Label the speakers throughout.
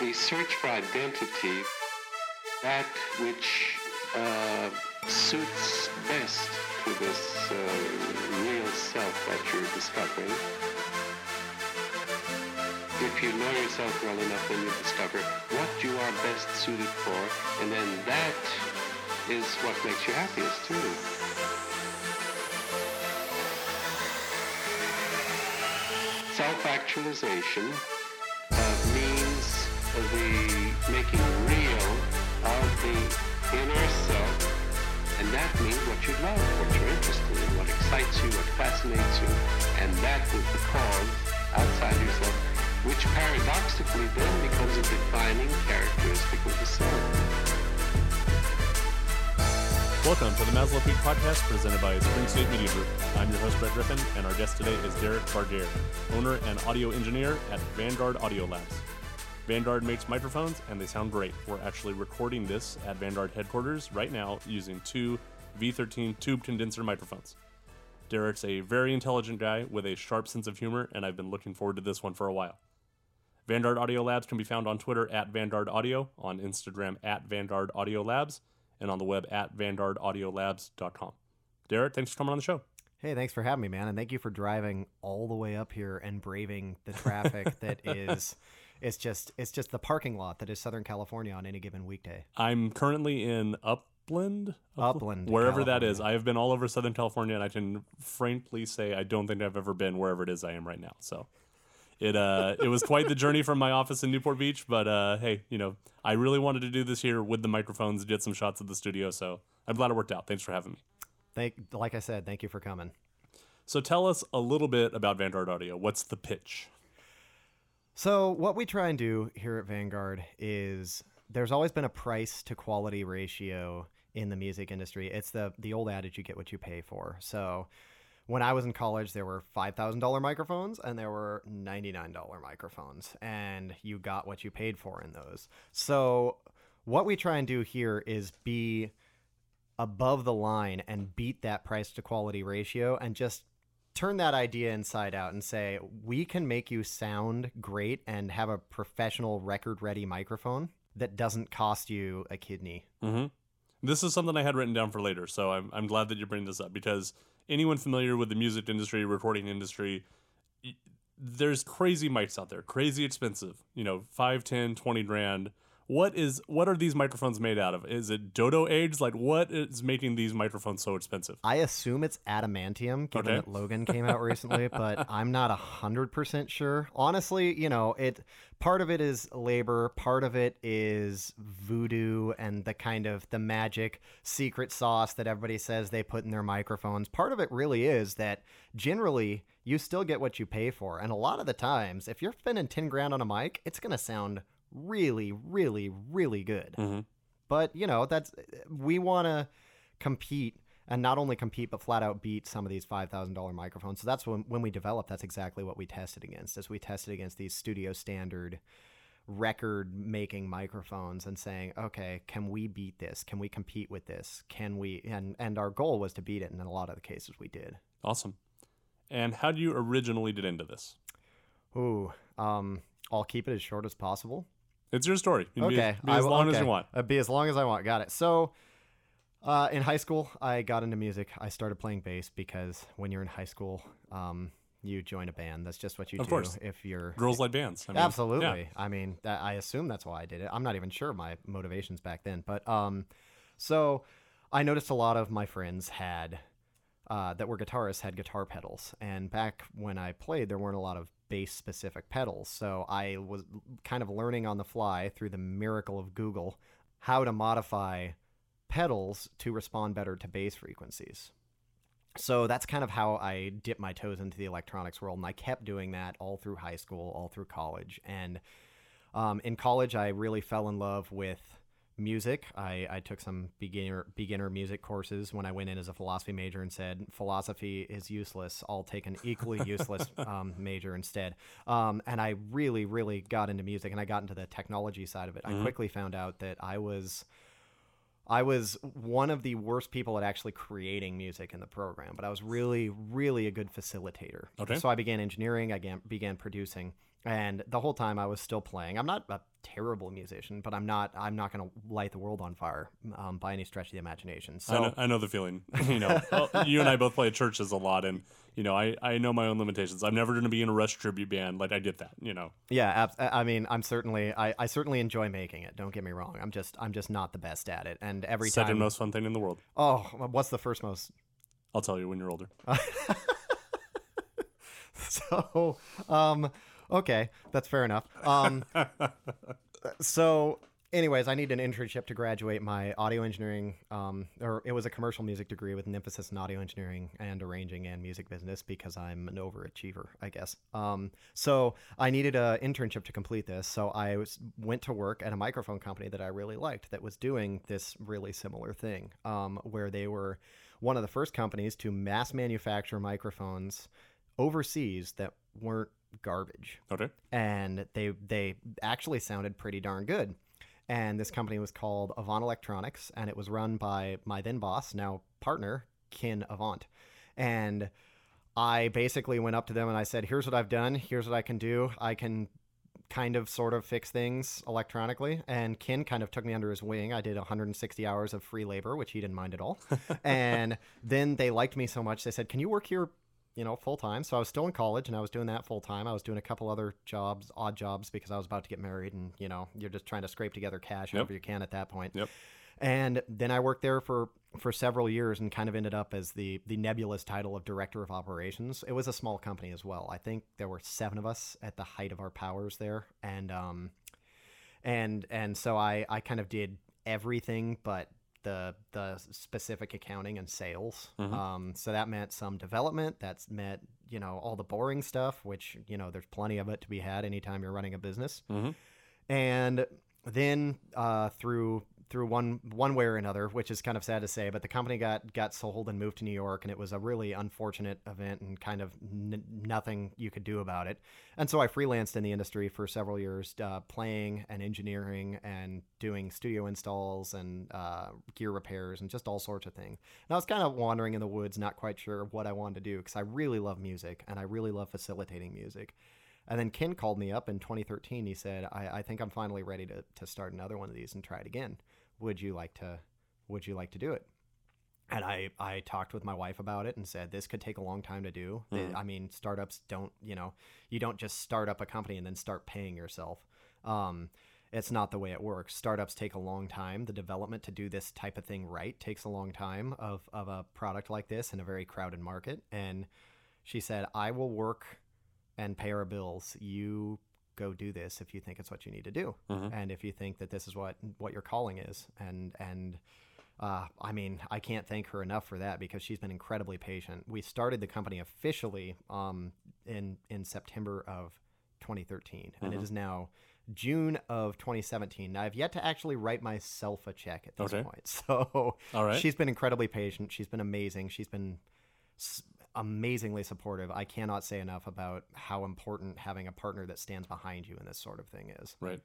Speaker 1: the search for identity, that which uh, suits best to this uh, real self that you're discovering. If you know yourself well enough, then you discover what you are best suited for, and then that is what makes you happiest too. Self-actualization the making real of the inner self, and that means what you love, what you're interested in, what excites you, what fascinates you, and that is the cause outside yourself, which paradoxically then becomes a defining characteristic of the self.
Speaker 2: Welcome to the Maslow Peak Podcast presented by Spring State Media Group. I'm your host, Brett Griffin, and our guest today is Derek Bargaehr, owner and audio engineer at Vanguard Audio Labs. Vanguard makes microphones and they sound great. We're actually recording this at Vanguard headquarters right now using two V13 tube condenser microphones. Derek's a very intelligent guy with a sharp sense of humor, and I've been looking forward to this one for a while. Vanguard Audio Labs can be found on Twitter at Vanguard Audio, on Instagram at Vanguard Audio Labs, and on the web at vanguardaudiolabs.com. Derek, thanks for coming on the show.
Speaker 3: Hey, thanks for having me, man, and thank you for driving all the way up here and braving the traffic that is it's just it's just the parking lot that is Southern California on any given weekday.
Speaker 2: I'm currently in Upland,
Speaker 3: Upland,
Speaker 2: wherever that
Speaker 3: California.
Speaker 2: is. I have been all over Southern California, and I can frankly say I don't think I've ever been wherever it is I am right now. So it uh it was quite the journey from my office in Newport Beach, but uh hey, you know I really wanted to do this here with the microphones, get some shots of the studio, so I'm glad it worked out. Thanks for having me.
Speaker 3: Thank like I said, thank you for coming.
Speaker 2: So tell us a little bit about Vanguard Audio. What's the pitch?
Speaker 3: So, what we try and do here at Vanguard is there's always been a price to quality ratio in the music industry. It's the the old adage you get what you pay for. So, when I was in college, there were $5,000 microphones and there were $99 microphones, and you got what you paid for in those. So, what we try and do here is be above the line and beat that price to quality ratio and just turn that idea inside out and say we can make you sound great and have a professional record ready microphone that doesn't cost you a kidney
Speaker 2: Mm-hmm. This is something I had written down for later, so I'm, I'm glad that you're bringing this up because anyone familiar with the music industry, recording industry, there's crazy mics out there, crazy expensive, you know, 5, 10, 20 grand. What is what are these microphones made out of? Is it dodo eggs? Like what is making these microphones so expensive?
Speaker 3: i assume it's adamantium given
Speaker 2: Okay.
Speaker 3: that logan came out recently but i'm not 100% sure honestly you know it part of it is labor part of it is voodoo and the kind of the magic secret sauce that everybody says they put in their microphones part of it really is that generally you still get what you pay for and a lot of the times if you're spending 10 grand on a mic it's going to sound really really really good
Speaker 2: Mhm.
Speaker 3: but you know that's we want to compete and not only compete but flat out beat some of these $5000 microphones so that's when, when we developed that's exactly what we tested against as we tested against these studio standard record making microphones and saying okay can we beat this can we compete with this can we and and our goal was to beat it and in a lot of the cases we did
Speaker 2: Awesome. And how do you originally get into this?
Speaker 3: ooh um i'll keep it as short as possible
Speaker 2: It's your story. You can be-
Speaker 3: okay,
Speaker 2: be, as
Speaker 3: will-
Speaker 2: long as you want.
Speaker 3: Uh, be as long as I want. Got it. So, uh, in high school, I got into music. I started playing bass because when you're in high school, um, you join a band. That's just what you
Speaker 2: Of
Speaker 3: do.
Speaker 2: course.
Speaker 3: If you're
Speaker 2: Girls like bands. I mean,
Speaker 3: absolutely.
Speaker 2: yeah.
Speaker 3: I mean, that, I assume that's why I did it. I'm not even sure my motivations back then, but um, so I noticed a lot of my friends had uh, that were guitarists had guitar pedals, and back when I played, there weren't a lot of bass specific pedals. So I was kind of learning on the fly through the miracle of Google how to modify pedals to respond better to bass frequencies. So that's kind of how I dipped my toes into the electronics world, and I kept doing that all through high school, all through college. And um, in college, I really fell in love with music. I, I took some beginner beginner music courses when I went in as a philosophy major and said philosophy is useless. I'll take an equally useless um, major instead. Um, and I really, really got into music, and I got into the technology side of it. I quickly found out that I was I was one of the worst people at actually creating music in the program, but I was really, really a good facilitator.
Speaker 2: Okay.
Speaker 3: So I began engineering, I began, began producing, and the whole time I was still playing. I'm not a terrible musician, but I'm not I'm not going to light the world on fire um, by any stretch of the imagination. So
Speaker 2: I know, I know the feeling. you know, you and I both play at churches a lot, and you know, I, I know my own limitations. I'm never going to be in a Rush tribute band. Like I get that. You know.
Speaker 3: Yeah, abs- I mean, I'm certainly I, I certainly enjoy making it. Don't get me wrong. I'm just I'm just not the best at it. And every
Speaker 2: Second
Speaker 3: time,
Speaker 2: most fun thing in the world.
Speaker 3: oh, what's the first most?
Speaker 2: I'll tell you when you're older.
Speaker 3: So, um, okay, that's fair enough. Um, so, anyways, I need an internship to graduate my audio engineering, um, or it was a commercial music degree with an emphasis in audio engineering and arranging and music business because I'm an overachiever, I guess. Um, so I needed an internship to complete this. So I was, went to work at a microphone company that I really liked that was doing this really similar thing, um, where they were one of the first companies to mass manufacture microphones overseas that weren't garbage
Speaker 2: Okay.
Speaker 3: and they they actually sounded pretty darn good. And this company was called Avant Electronics, and it was run by my then boss, now partner, Kin Avant. And I basically went up to them and I said, "Here's what I've done. Here's what I can do. I can kind of sort of fix things electronically." And Kin kind of took me under his wing. I did 160 hours of free labor, which he didn't mind at all. and then they liked me so much, they said, "Can you work here you know, full time. So I was still in college and I was doing that full time. I was doing a couple other jobs, odd jobs, because I was about to get married and, you know, you're just trying to scrape together cash
Speaker 2: Yep.
Speaker 3: however you can at that point.
Speaker 2: Yep.
Speaker 3: And then I worked there for for several years and kind of ended up as the the nebulous title of director of operations. It was a small company as well. I think there were seven of us at the height of our powers there, and um, and and so I I kind of did everything but the the specific accounting and sales.
Speaker 2: Mhm.
Speaker 3: Um, so that meant some development. That's meant you know all the boring stuff, which you know there's plenty of it to be had anytime you're running a business.
Speaker 2: Mhm.
Speaker 3: And then uh, through through one one way or another, which is kind of sad to say, but the company got got sold and moved to New York, and it was a really unfortunate event and kind of n- nothing you could do about it. And so I freelanced in the industry for several years, uh, playing and engineering and doing studio installs and uh, gear repairs and just all sorts of things. And I was kind of wandering in the woods, not quite sure what I wanted to do because I really love music and I really love facilitating music. And then Kin called me up in 2013. He said, I, I think I'm finally ready to, to start another one of these and try it again. Would you like to would you like to do it? And I, I talked with my wife about it and said this could take a long time to do.
Speaker 2: Mhm.
Speaker 3: I mean, startups don't, you know, you don't just start up a company and then start paying yourself. Um, it's not the way it works. Startups take a long time. The development to do this type of thing right takes a long time of, of a product like this in a very crowded market. And she said, I will work and pay our bills. You go do this if you think it's what you need to do,
Speaker 2: Mhm.
Speaker 3: and if you think that this is what what your calling is. And and uh, I mean, I can't thank her enough for that because she's been incredibly patient. We started the company officially um, in in September of 2013, and it
Speaker 2: Mhm.
Speaker 3: is now June of 2017. Now, I've yet to actually write myself a check at this
Speaker 2: Okay.
Speaker 3: point, so
Speaker 2: All right.
Speaker 3: she's been incredibly patient. She's been amazing. She's been amazingly supportive. I cannot say enough about how important having a partner that stands behind you in this sort of thing is.
Speaker 2: Right.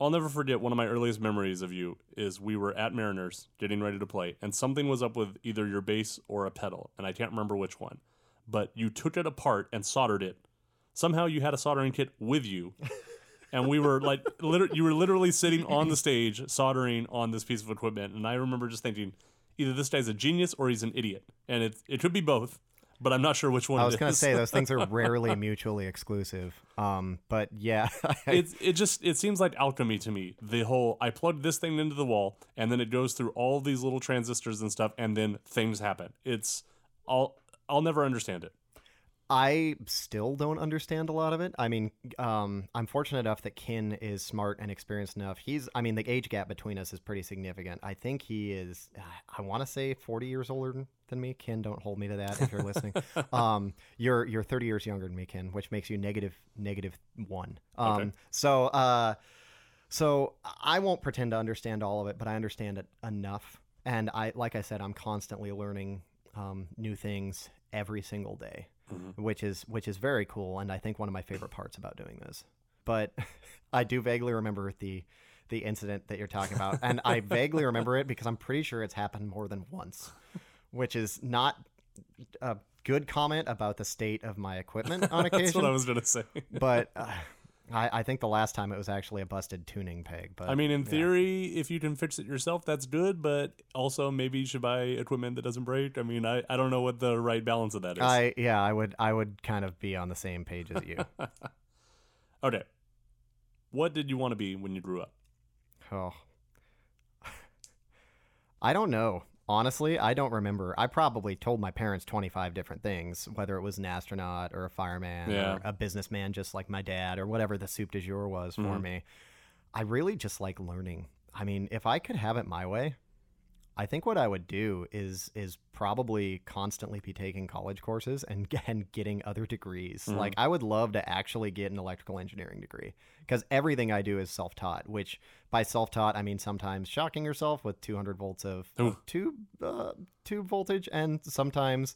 Speaker 2: I'll never forget one of my earliest memories of you is we were at Mariners getting ready to play, and something was up with either your bass or a pedal, and I can't remember which one. But you took it apart and soldered it. Somehow you had a soldering kit with you, and we were like, liter- you were literally sitting on the stage soldering on this piece of equipment, and I remember just thinking, either this guy's a genius or he's an idiot, and it it could be both, but I'm not sure which one.
Speaker 3: I was going to say those things are rarely mutually exclusive. Um, but yeah,
Speaker 2: it's it just it seems like alchemy to me. The whole I plug this thing into the wall and then it goes through all these little transistors and stuff and then things happen. It's I'll I'll never understand it.
Speaker 3: I still don't understand a lot of it. I mean, um, I'm fortunate enough that Kin is smart and experienced enough. He's, I mean, the age gap between us is pretty significant. I think he is, I want to say 40 years older than me. Kin, don't hold me to that if you're listening. um, you're you're 30 years younger than me, Kin, which makes you negative negative one. Um,
Speaker 2: Okay.
Speaker 3: so uh, so I won't pretend to understand all of it, but I understand it enough. And I, like I said, I'm constantly learning um, new things every single day
Speaker 2: Mhm.
Speaker 3: which is which is very cool and I think one of my favorite parts about doing this. But I do vaguely remember the the incident that you're talking about and I vaguely remember it because I'm pretty sure it's happened more than once, which is not a good comment about the state of my equipment on occasion.
Speaker 2: That's what I was gonna say.
Speaker 3: but uh, I, I think the last time it was actually a busted tuning peg. But
Speaker 2: I mean, in
Speaker 3: yeah.
Speaker 2: theory, if you can fix it yourself, that's good. But also, maybe you should buy equipment that doesn't break. I mean, I, I don't know what the right balance of that is.
Speaker 3: I yeah, I would I would kind of be on the same page as you.
Speaker 2: okay. What did you want to be when you grew up?
Speaker 3: oh, I don't know. Honestly, I don't remember. I probably told my parents 25 different things, whether it was an astronaut or a fireman
Speaker 2: Yeah.
Speaker 3: or a businessman just like my dad or whatever the soup du jour was for
Speaker 2: Mhm.
Speaker 3: me. I really just like learning. I mean, if I could have it my way, I think what I would do is is probably constantly be taking college courses and and getting other degrees.
Speaker 2: Mhm.
Speaker 3: Like I would love to actually get an electrical engineering degree because everything I do is self-taught. Which by self-taught I mean sometimes shocking yourself with 200 volts of, of tube uh, tube voltage, and sometimes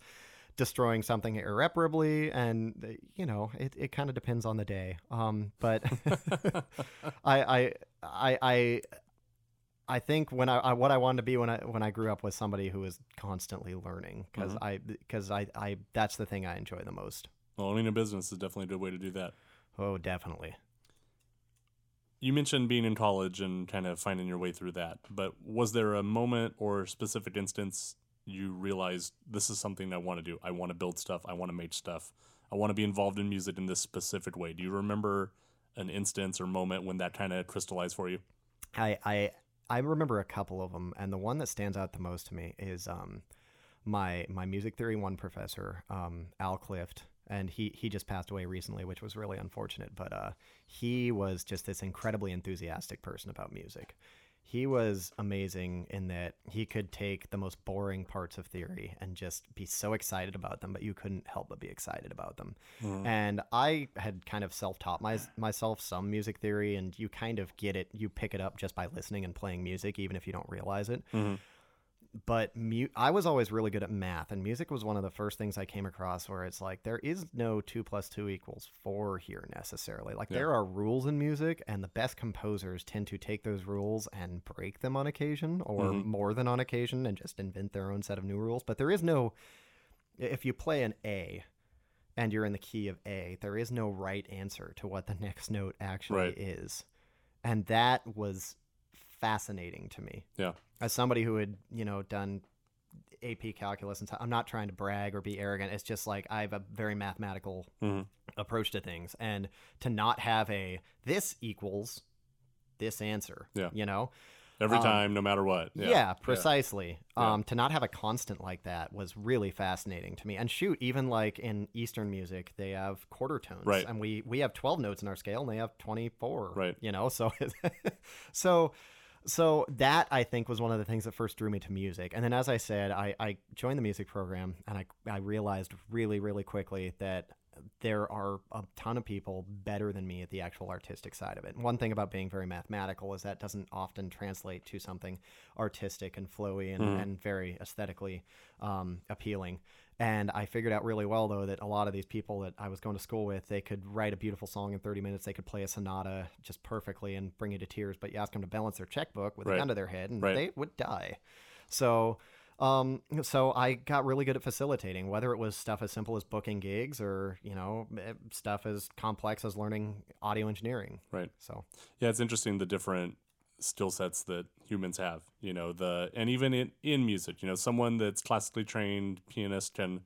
Speaker 3: destroying something irreparably. And uh, you know it, it kind of depends on the day. Um, but I I I I I think when I, I what I wanted to be when I when I grew up was somebody who was constantly learning because
Speaker 2: Mhm.
Speaker 3: I because I I that's the thing I enjoy the most.
Speaker 2: Well, owning a business is definitely a good way to do that.
Speaker 3: Oh, definitely.
Speaker 2: You mentioned being in college and kind of finding your way through that, but was there a moment or specific instance you realized this is something I want to do? I want to build stuff. I want to make stuff. I want to be involved in music in this specific way. Do you remember an instance or moment when that kind of crystallized for you?
Speaker 3: I I I remember a couple of them, and the one that stands out the most to me is um my my music theory one professor um Al Clift. And he, he just passed away recently, which was really unfortunate. But uh, he was just this incredibly enthusiastic person about music. He was amazing in that he could take the most boring parts of theory and just be so excited about them, but you couldn't help but be excited about them. And I had kind of self-taught my, myself some music theory, and you kind of get it. You pick it up just by listening and playing music, even if you don't realize it.
Speaker 2: Mhm.
Speaker 3: But mu- I was always really good at math, and music was one of the first things I came across where it's like there is no two plus two equals four here necessarily. Like
Speaker 2: Yeah.
Speaker 3: there are rules in music, and the best composers tend to take those rules and break them on occasion, or
Speaker 2: Mhm.
Speaker 3: more than on occasion, and just invent their own set of new rules. But there is no if you play an A and you're in the key of A, there is no right answer to what the next note actually
Speaker 2: Right.
Speaker 3: is. And that was fascinating to me.
Speaker 2: Yeah.
Speaker 3: As somebody who had, you know, done AP calculus and so I'm not trying to brag or be arrogant. It's just like I have a very mathematical
Speaker 2: Mhm.
Speaker 3: approach to things and to not have a this equals this answer,
Speaker 2: Yeah.
Speaker 3: you know?
Speaker 2: Every
Speaker 3: Um,
Speaker 2: time, no matter what.
Speaker 3: Yeah, precisely.
Speaker 2: Yeah.
Speaker 3: Um, to not have a constant like that was really fascinating to me. And shoot, even like in Eastern music, they have quarter tones,
Speaker 2: Right.
Speaker 3: and we we have twelve notes in our scale, and they have twenty four.
Speaker 2: Right.
Speaker 3: You know, so so so that I think was one of the things that first drew me to music. And then, as I said, I, I joined the music program, and I I realized really really quickly that there are a ton of people better than me at the actual artistic side of it. One thing about being very mathematical is that doesn't often translate to something artistic and flowy and,
Speaker 2: Mhm.
Speaker 3: and very aesthetically um, appealing. And I figured out really well, though, that a lot of these people that I was going to school with, they could write a beautiful song in 30 minutes. They could play a sonata just perfectly and bring you to tears. But you ask them to balance their checkbook with
Speaker 2: Right.
Speaker 3: a gun to their head, and
Speaker 2: Right.
Speaker 3: they would die. So, um, so I got really good at facilitating, whether it was stuff as simple as booking gigs or you know eh, stuff as complex as learning audio engineering.
Speaker 2: Right.
Speaker 3: So
Speaker 2: Yeah, it's interesting the different skill sets that humans have. You know, the and even in in music, you know, someone that's classically trained pianist can,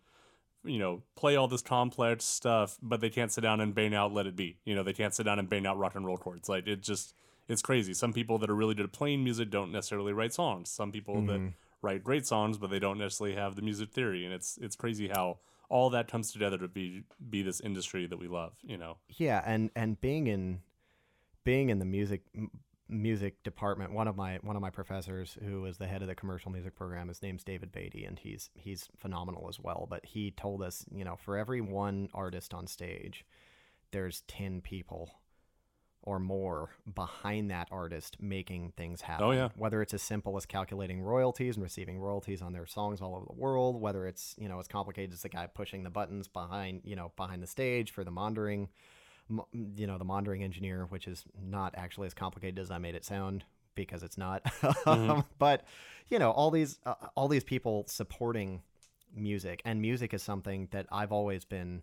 Speaker 2: you know, play all this complex stuff, but they can't sit down and bang out "Let It Be." You know, they can't sit down and bang out rock and roll chords. Like it just it's crazy. Some people that are really good at playing music don't necessarily write songs. Some people that mm. write great songs, but they don't necessarily have the music theory. And it's it's crazy how all that comes together to be be this industry that we love. You know.
Speaker 3: yeah, and and being in being in the music music department, one of my one of my professors who was the head of the commercial music program, his name's David Beatty, and he's he's phenomenal as well. But he told us, you know, for every one artist on stage, there's ten people or more behind that artist making things happen.
Speaker 2: Oh, yeah.
Speaker 3: Whether it's as simple as calculating royalties and receiving royalties on their songs all over the world, whether it's, you know, as complicated as the guy pushing the buttons behind, you know, behind the stage for the monitoring, mo- you know, the monitoring engineer, which is not actually as complicated as I made it sound because it's not.
Speaker 2: Mhm.
Speaker 3: but, you know, all these uh, all these people supporting music and music is something that I've always been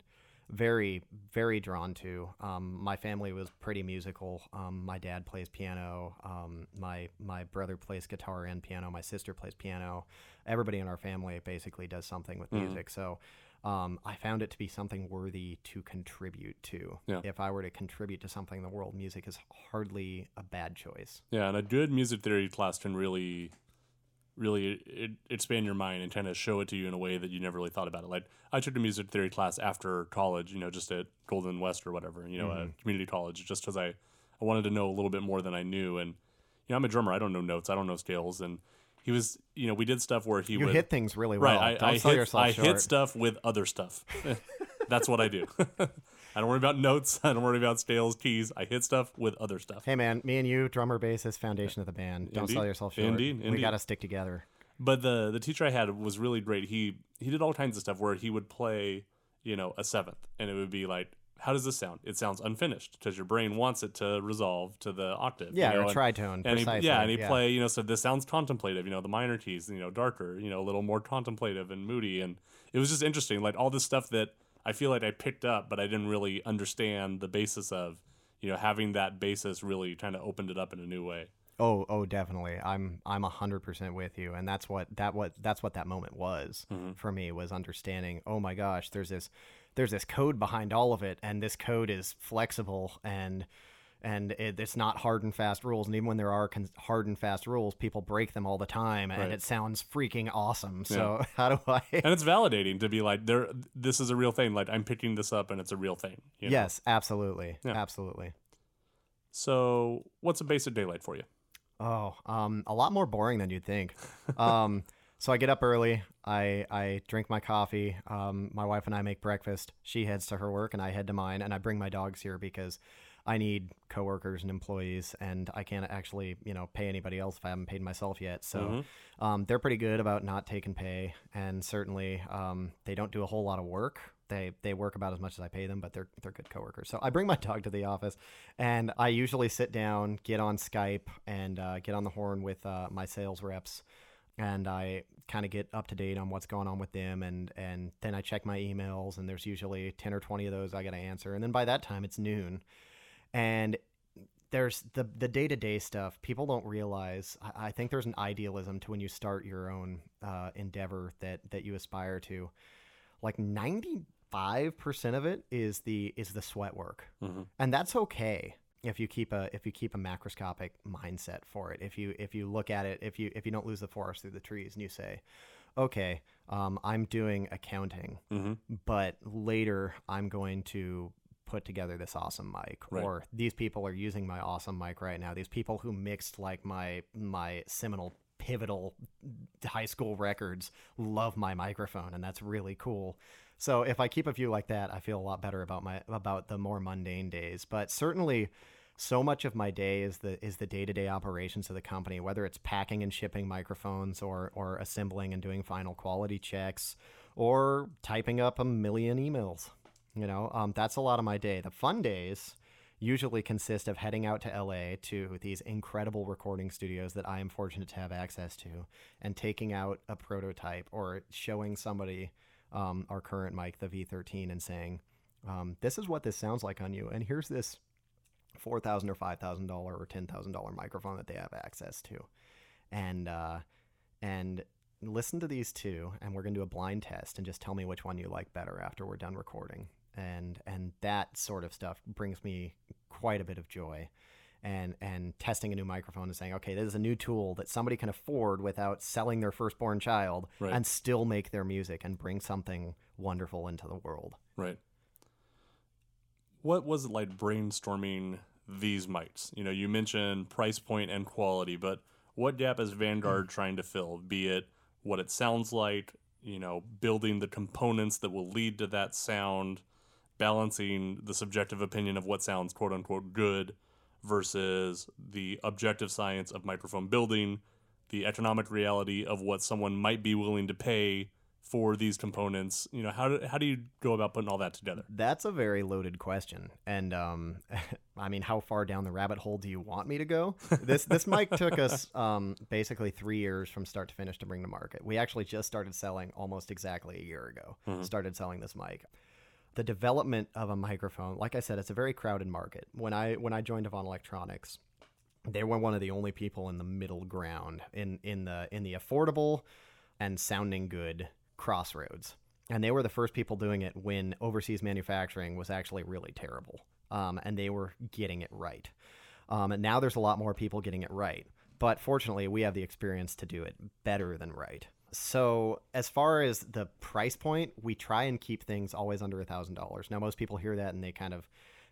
Speaker 3: very very drawn to. Um, my family was pretty musical. Um, my dad plays piano. Um, my my brother plays guitar and piano. My sister plays piano. Everybody in our family basically does something with music. So. Um, I found it to be something worthy to contribute to.
Speaker 2: Yeah.
Speaker 3: If I were to contribute to something in the world, music is hardly a bad choice.
Speaker 2: Yeah, and a good music theory class can really, really it, expand your mind and kind of show it to you in a way that you never really thought about it. Like I took a music theory class after college, you know, just at Golden West or whatever, you know, a community college, just because I, I wanted to know a little bit more than I knew. And you know, I'm a drummer. I don't know notes. I don't know scales. And he was, you know, we did stuff where he
Speaker 3: You
Speaker 2: would
Speaker 3: hit things really well.
Speaker 2: right. I,
Speaker 3: Don't
Speaker 2: I
Speaker 3: sell
Speaker 2: hit
Speaker 3: yourself
Speaker 2: I hit stuff with other stuff. That's what I do. I don't worry about notes. I don't worry about scales, keys. I hit stuff with other stuff.
Speaker 3: Hey man, me and you, drummer, bassist, foundation of the band. Don't sell yourself short.
Speaker 2: Indeed,
Speaker 3: We
Speaker 2: indeed.
Speaker 3: got to stick together.
Speaker 2: But the the teacher I had was really great. He he did all kinds of stuff where he would play, you know, a seventh, and it would be like, how does this sound? It sounds unfinished because your brain wants it to resolve to the octave. you
Speaker 3: Yeah,
Speaker 2: know,
Speaker 3: or tritone,
Speaker 2: And he,
Speaker 3: precisely.
Speaker 2: yeah, and he
Speaker 3: yeah.
Speaker 2: play, you know, so this sounds contemplative. You know, the minor keys, you know, darker, you know, a little more contemplative and moody, and it was just interesting. Like all this stuff that I feel like I picked up, but I didn't really understand the basis of. You know, having that basis really kind of opened it up in a new way.
Speaker 3: Oh, oh, definitely. I'm I'm a hundred percent with you, and that's what that what that's what that moment was
Speaker 2: Mm-hmm.
Speaker 3: for me was understanding. Oh my gosh, there's this there's this code behind all of it, and this code is flexible and and it, it's not hard and fast rules. And even when there are con- hard and fast rules, people break them all the time, and
Speaker 2: Right.
Speaker 3: it sounds freaking awesome. So how do I?
Speaker 2: and it's validating to be like there this is a real thing like i'm picking this up and it's a real thing you know?
Speaker 3: yes, absolutely,
Speaker 2: Yeah.
Speaker 3: absolutely.
Speaker 2: so what's a basic daylight for you
Speaker 3: Oh, um, a lot more boring than you'd think. Um, so I get up early. I I drink my coffee. Um, my wife and I make breakfast. She heads to her work, and I head to mine. And I bring my dogs here because I need coworkers and employees, and I can't actually you know pay anybody else if I haven't paid myself yet. So um, they're pretty good about not taking pay, and certainly um, they don't do a whole lot of work. They they work about as much as I pay them, but they're they're good coworkers. So I bring my dog to the office, and I usually sit down, get on Skype, and uh, get on the horn with uh, my sales reps, and I kind of get up to date on what's going on with them, and and then I check my emails, and there's usually ten or twenty of those I got to answer, and then by that time it's noon, and there's the the day to day stuff. People don't realize. I, I think there's an idealism to when you start your own uh, endeavor that that you aspire to. Like ninety five percent of it is the is the sweat work, and that's okay if you keep a if you keep a macroscopic mindset for it. If you if you look at it, if you if you don't lose the forest through the trees, and you say, okay, um, I'm doing accounting, but later I'm going to put together this awesome mic
Speaker 2: Right.
Speaker 3: or these people are using my awesome mic right now these people who mixed like my my seminal pivotal high school records love my microphone and that's really cool so if i keep a view like that i feel a lot better about my about the more mundane days but certainly so much of my day is the is the day-to-day operations of the company whether it's packing and shipping microphones or or assembling and doing final quality checks or typing up a million emails you know um, that's a lot of my day the fun days usually consist of heading out to LA to these incredible recording studios that I am fortunate to have access to and taking out a prototype or showing somebody um, our current mic, the V13, and saying, um, This is what this sounds like on you. And here's this 4,000 or $5,000 or $10,000 microphone that they have access to. And, uh, and listen to these two and we're going to do a blind test and just tell me which one you like better after we're done recording and and that sort of stuff brings me quite a bit of joy and and testing a new microphone and saying okay this is a new tool that somebody can afford without selling their firstborn child
Speaker 2: Right.
Speaker 3: and still make their music and bring something wonderful into the world
Speaker 2: Right. What was it like brainstorming these mics? You know, you mentioned price point and quality, but what gap is Vanguard mm. trying to fill? Be it what it sounds like, you know, building the components that will lead to that sound, balancing the subjective opinion of what sounds quote unquote good versus the objective science of microphone building, the economic reality of what someone might be willing to pay for these components. You know, how do, how do you go about putting all that together?
Speaker 3: That's a very loaded question, and um, I mean, how far down the rabbit hole do you want me to go? This this mic took us um, basically three years from start to finish to bring to market. We actually just started selling almost exactly a year ago. Started selling this mic. the development of a microphone, like I said, it's a very crowded market. When I when I joined Avant Electronics, they were one of the only people in the middle ground in in the in the affordable and sounding good crossroads. And they were the first people doing it when overseas manufacturing was actually really terrible. Um, and they were getting it right. Um, and now there's a lot more people getting it right. But fortunately, we have the experience to do it better than right. So as far as the price point, we try and keep things always under a thousand dollars. Now most people hear that and they kind of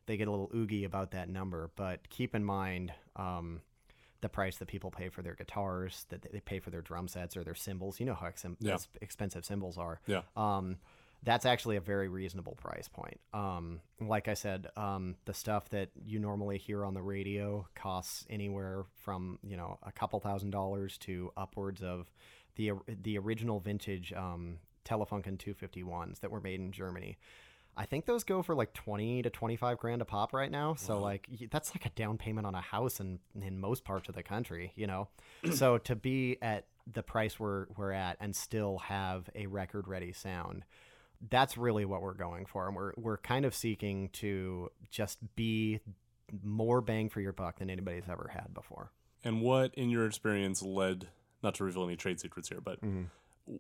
Speaker 3: they get a little oogie about that number, but keep in mind um, the price that people pay for their guitars, that they pay for their drum sets or their cymbals. You know how ex-
Speaker 2: Yeah.
Speaker 3: expensive cymbals are.
Speaker 2: Yeah.
Speaker 3: Um, that's actually a very reasonable price point. Um, like I said, um, the stuff that you normally hear on the radio costs anywhere from you know a couple thousand dollars to upwards of the the original vintage um, Telefunken 251s that were made in Germany. I think those go for like 20 to 25 grand a pop right now. So like that's like a down payment on a house in in most parts of the country, you know. so to be at the price we're we're at and still have a record ready sound, that's really what we're going for. And we're we're kind of seeking to just be more bang for your buck than anybody's ever had before.
Speaker 2: And what, in your experience, led not to reveal any trade secrets here, but
Speaker 3: Mm-hmm.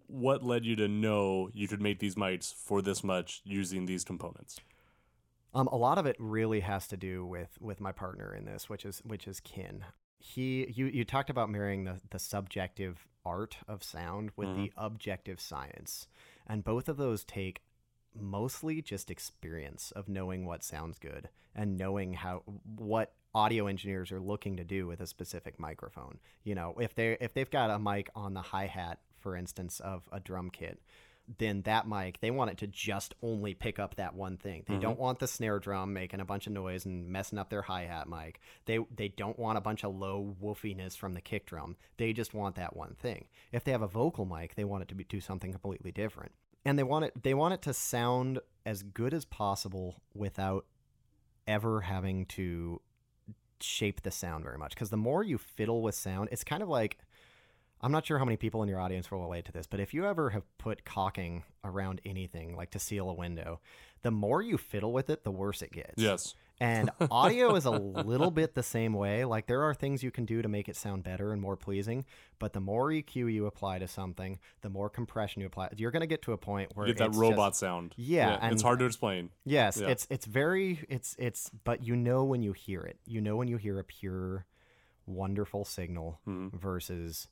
Speaker 2: What led you to know you could make these mics for this much using these components?
Speaker 3: Um, a lot of it really has to do with with my partner in this, which is which is Kin. He, you, you talked about marrying the the subjective art of sound with the objective science, and both of those take mostly just experience of knowing what sounds good and knowing how what audio engineers are looking to do with a specific microphone. You know, if they if they've got a mic on the hi hat, for instance, of a drum kit, then that mic they want it to just only pick up that one thing. They don't mm-hmm. want the snare drum making a bunch of noise and messing up their hi hat mic. They they don't want a bunch of low woofiness from the kick drum. They just want that one thing. If they have a vocal mic, they want it to be, do something completely different. And they want it they want it to sound as good as possible without ever having to shape the sound very much because the more you fiddle with sound, it's kind of like I'm not sure how many people in your audience will relate to this, but if you ever have put caulking around anything, like to seal a window, the more you fiddle with it, the worse it gets.
Speaker 2: Yes.
Speaker 3: And audio is a little bit the same way. Like there are things you can do to make it sound better and more pleasing, but the more EQ you apply to something, the more compression you apply, you're going to get to a point where
Speaker 2: You get that robot
Speaker 3: just-
Speaker 2: sound.
Speaker 3: Yeah,
Speaker 2: it's
Speaker 3: and-
Speaker 2: hard to explain.
Speaker 3: Yes,
Speaker 2: Yeah.
Speaker 3: it's it's very it's it's but you know when you hear it. You know when you hear a pure wonderful signal
Speaker 2: Mm-hmm.
Speaker 3: versus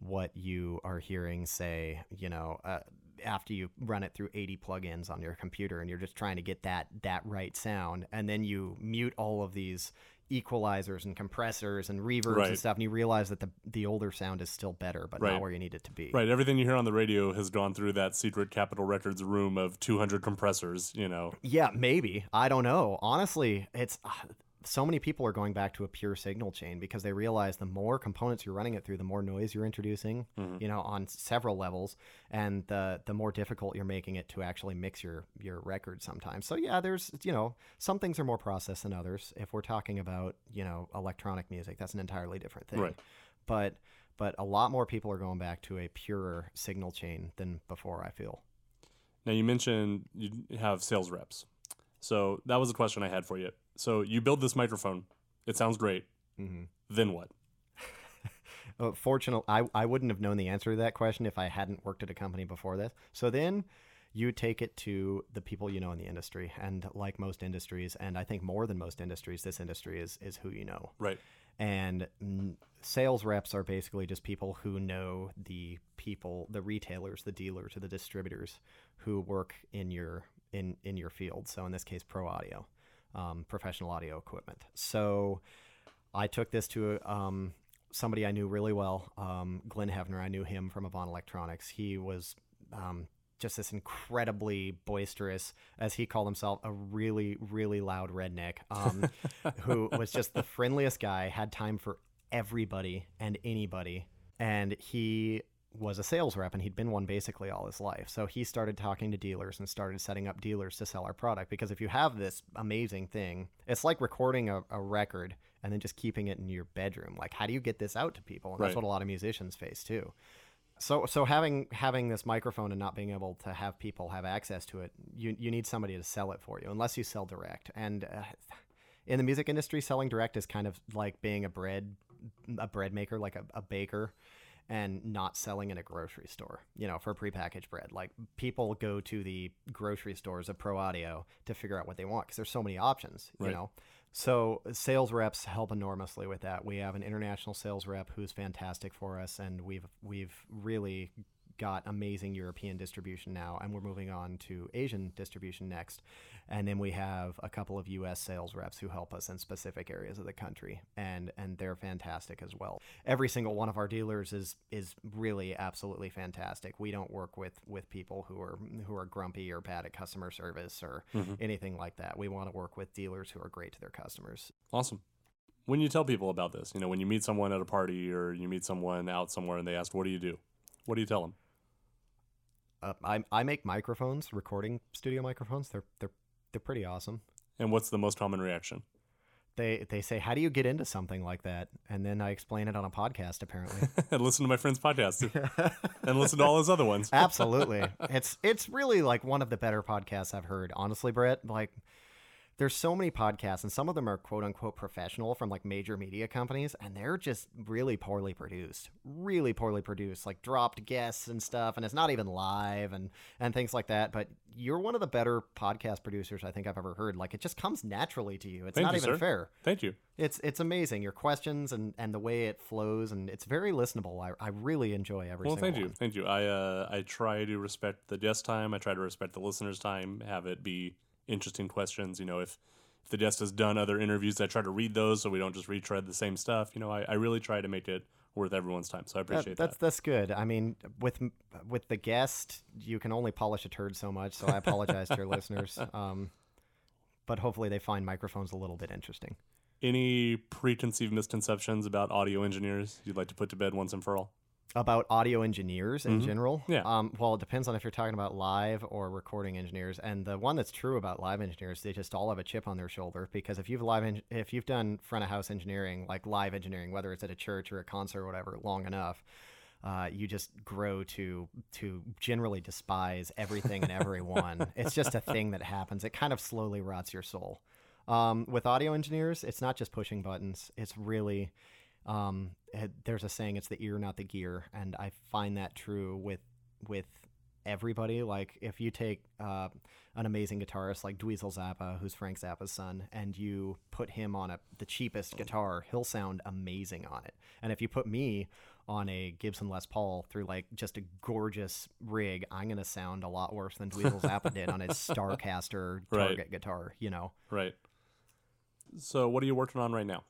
Speaker 3: what you are hearing say, you know, uh, after you run it through 80 plugins on your computer and you're just trying to get that that right sound and then you mute all of these equalizers and compressors and reverbs
Speaker 2: Right.
Speaker 3: and stuff and you realize that the the older sound is still better but
Speaker 2: Right.
Speaker 3: not where you need it to be.
Speaker 2: Right. Everything you hear on the radio has gone through that secret Capitol Records room of 200 compressors, you know.
Speaker 3: Yeah, maybe. I don't know. Honestly, it's uh, so many people are going back to a pure signal chain because they realize the more components you're running it through, the more noise you're introducing, mm-hmm. you know, on several levels, and the the more difficult you're making it to actually mix your your record sometimes. So yeah, there's you know some things are more processed than others. If we're talking about you know electronic music, that's an entirely different thing.
Speaker 2: Right.
Speaker 3: But but a lot more people are going back to a purer signal chain than before. I feel.
Speaker 2: Now, you mentioned you have sales reps. So that was a question I had for you. So you build this microphone, it sounds great.
Speaker 3: Mm-hmm.
Speaker 2: Then what?
Speaker 3: Uh, fortunately, I, I wouldn't have known the answer to that question if I hadn't worked at a company before this. So then you take it to the people you know in the industry. And like most industries, and I think more than most industries, this industry is, is who you know.
Speaker 2: Right.
Speaker 3: And sales reps are basically just people who know the people, the retailers, the dealers, or the distributors who work in your in in your field. So in this case, pro audio, um, professional audio equipment. So I took this to um, somebody I knew really well, um, Glenn Hefner. I knew him from Avant Electronics. He was um, just this incredibly boisterous, as he called himself, a really, really loud redneck um, who was just the friendliest guy, had time for everybody and anybody. And he was a sales rep and he'd been one basically all his life. So he started talking to dealers and started setting up dealers to sell our product because if you have this amazing thing, it's like recording a, a record and then just keeping it in your bedroom. Like, how do you get this out to people? And
Speaker 2: Right.
Speaker 3: that's what a lot of musicians face too. So so having having this microphone and not being able to have people have access to it, you you need somebody to sell it for you, unless you sell direct. And uh, in the music industry, selling direct is kind of like being a bread a bread maker, like a, a baker, and not selling in a grocery store. You know, for prepackaged bread, like people go to the grocery stores of Pro Audio to figure out what they want because there's so many options. You
Speaker 2: Right.
Speaker 3: know. So sales reps help enormously with that. We have an international sales rep who's fantastic for us, and we've we've really got amazing European distribution now, and we're moving on to Asian distribution next. And then we have a couple of U.S. sales reps who help us in specific areas of the country, and and they're fantastic as well. Every single one of our dealers is is really absolutely fantastic. We don't work with with people who are who are grumpy or bad at customer service or mm-hmm. anything like that. We want to work with dealers who are great to their customers.
Speaker 2: Awesome. When you tell people about this, you know, when you meet someone at a party or you meet someone out somewhere and they ask, "What do you do?" What do you tell them?
Speaker 3: Uh, I I make microphones, recording studio microphones. They're they're they're pretty awesome.
Speaker 2: And what's the most common reaction?
Speaker 3: They they say, "How do you get into something like that?" And then I explain it on a podcast. Apparently,
Speaker 2: and listen to my friend's podcast and listen to all his other ones.
Speaker 3: absolutely, it's it's really like one of the better podcasts I've heard. Honestly, Brett, like. There's so many podcasts, and some of them are quote unquote professional from like major media companies, and they're just really poorly produced. Really poorly produced, like dropped guests and stuff, and it's not even live and and things like that. But you're one of the better podcast producers I think I've ever heard. Like it just comes naturally to you. It's
Speaker 2: Thank
Speaker 3: not
Speaker 2: you,
Speaker 3: even
Speaker 2: sir.
Speaker 3: fair.
Speaker 2: Thank you.
Speaker 3: It's it's amazing your questions and and the way it flows and it's very listenable. I, I really enjoy every
Speaker 2: Well, thank you, thank you. I uh, I try to respect the guest time. I try to respect the listener's time. Have it be interesting questions. You know, if if the guest has done other interviews, I try to read those so we don't just retread the same stuff. You know, I, I really try to make it worth everyone's time. So I
Speaker 3: That-
Speaker 2: appreciate
Speaker 3: that's
Speaker 2: that.
Speaker 3: that's good. I mean, with with the guest, you can only polish a turd so much. So I apologize to your listeners. Um, but hopefully they find microphones a little bit interesting.
Speaker 2: Any preconceived misconceptions about audio engineers you'd like to put to bed once and for all?
Speaker 3: About audio engineers in general,
Speaker 2: Mm-hmm. Yeah.
Speaker 3: Um, well, it depends on if you're talking about live or recording engineers. And the one that's true about live engineers, they just all have a chip on their shoulder because if you've live, en- if you've done front of house engineering, like live engineering, whether it's at a church or a concert or whatever, long enough, uh, you just grow to to generally despise everything and everyone. it's just a thing that happens. It kind of slowly rots your soul. Um, with audio engineers, it's not just pushing buttons. It's really um, there's a saying it's the ear, not the gear, and I find that true with with everybody. Like if you take uh, an amazing guitarist like Dweezil Zappa, who's Frank Zappa's son, and you put him on a the cheapest guitar, he'll sound amazing on it. And if you put me on a Gibson Les Paul through like just a gorgeous rig, I'm gonna sound a lot worse than Dweezil Zappa did on his Starcaster
Speaker 2: Right.
Speaker 3: Target guitar. You know.
Speaker 2: Right. So, what are you working on right now?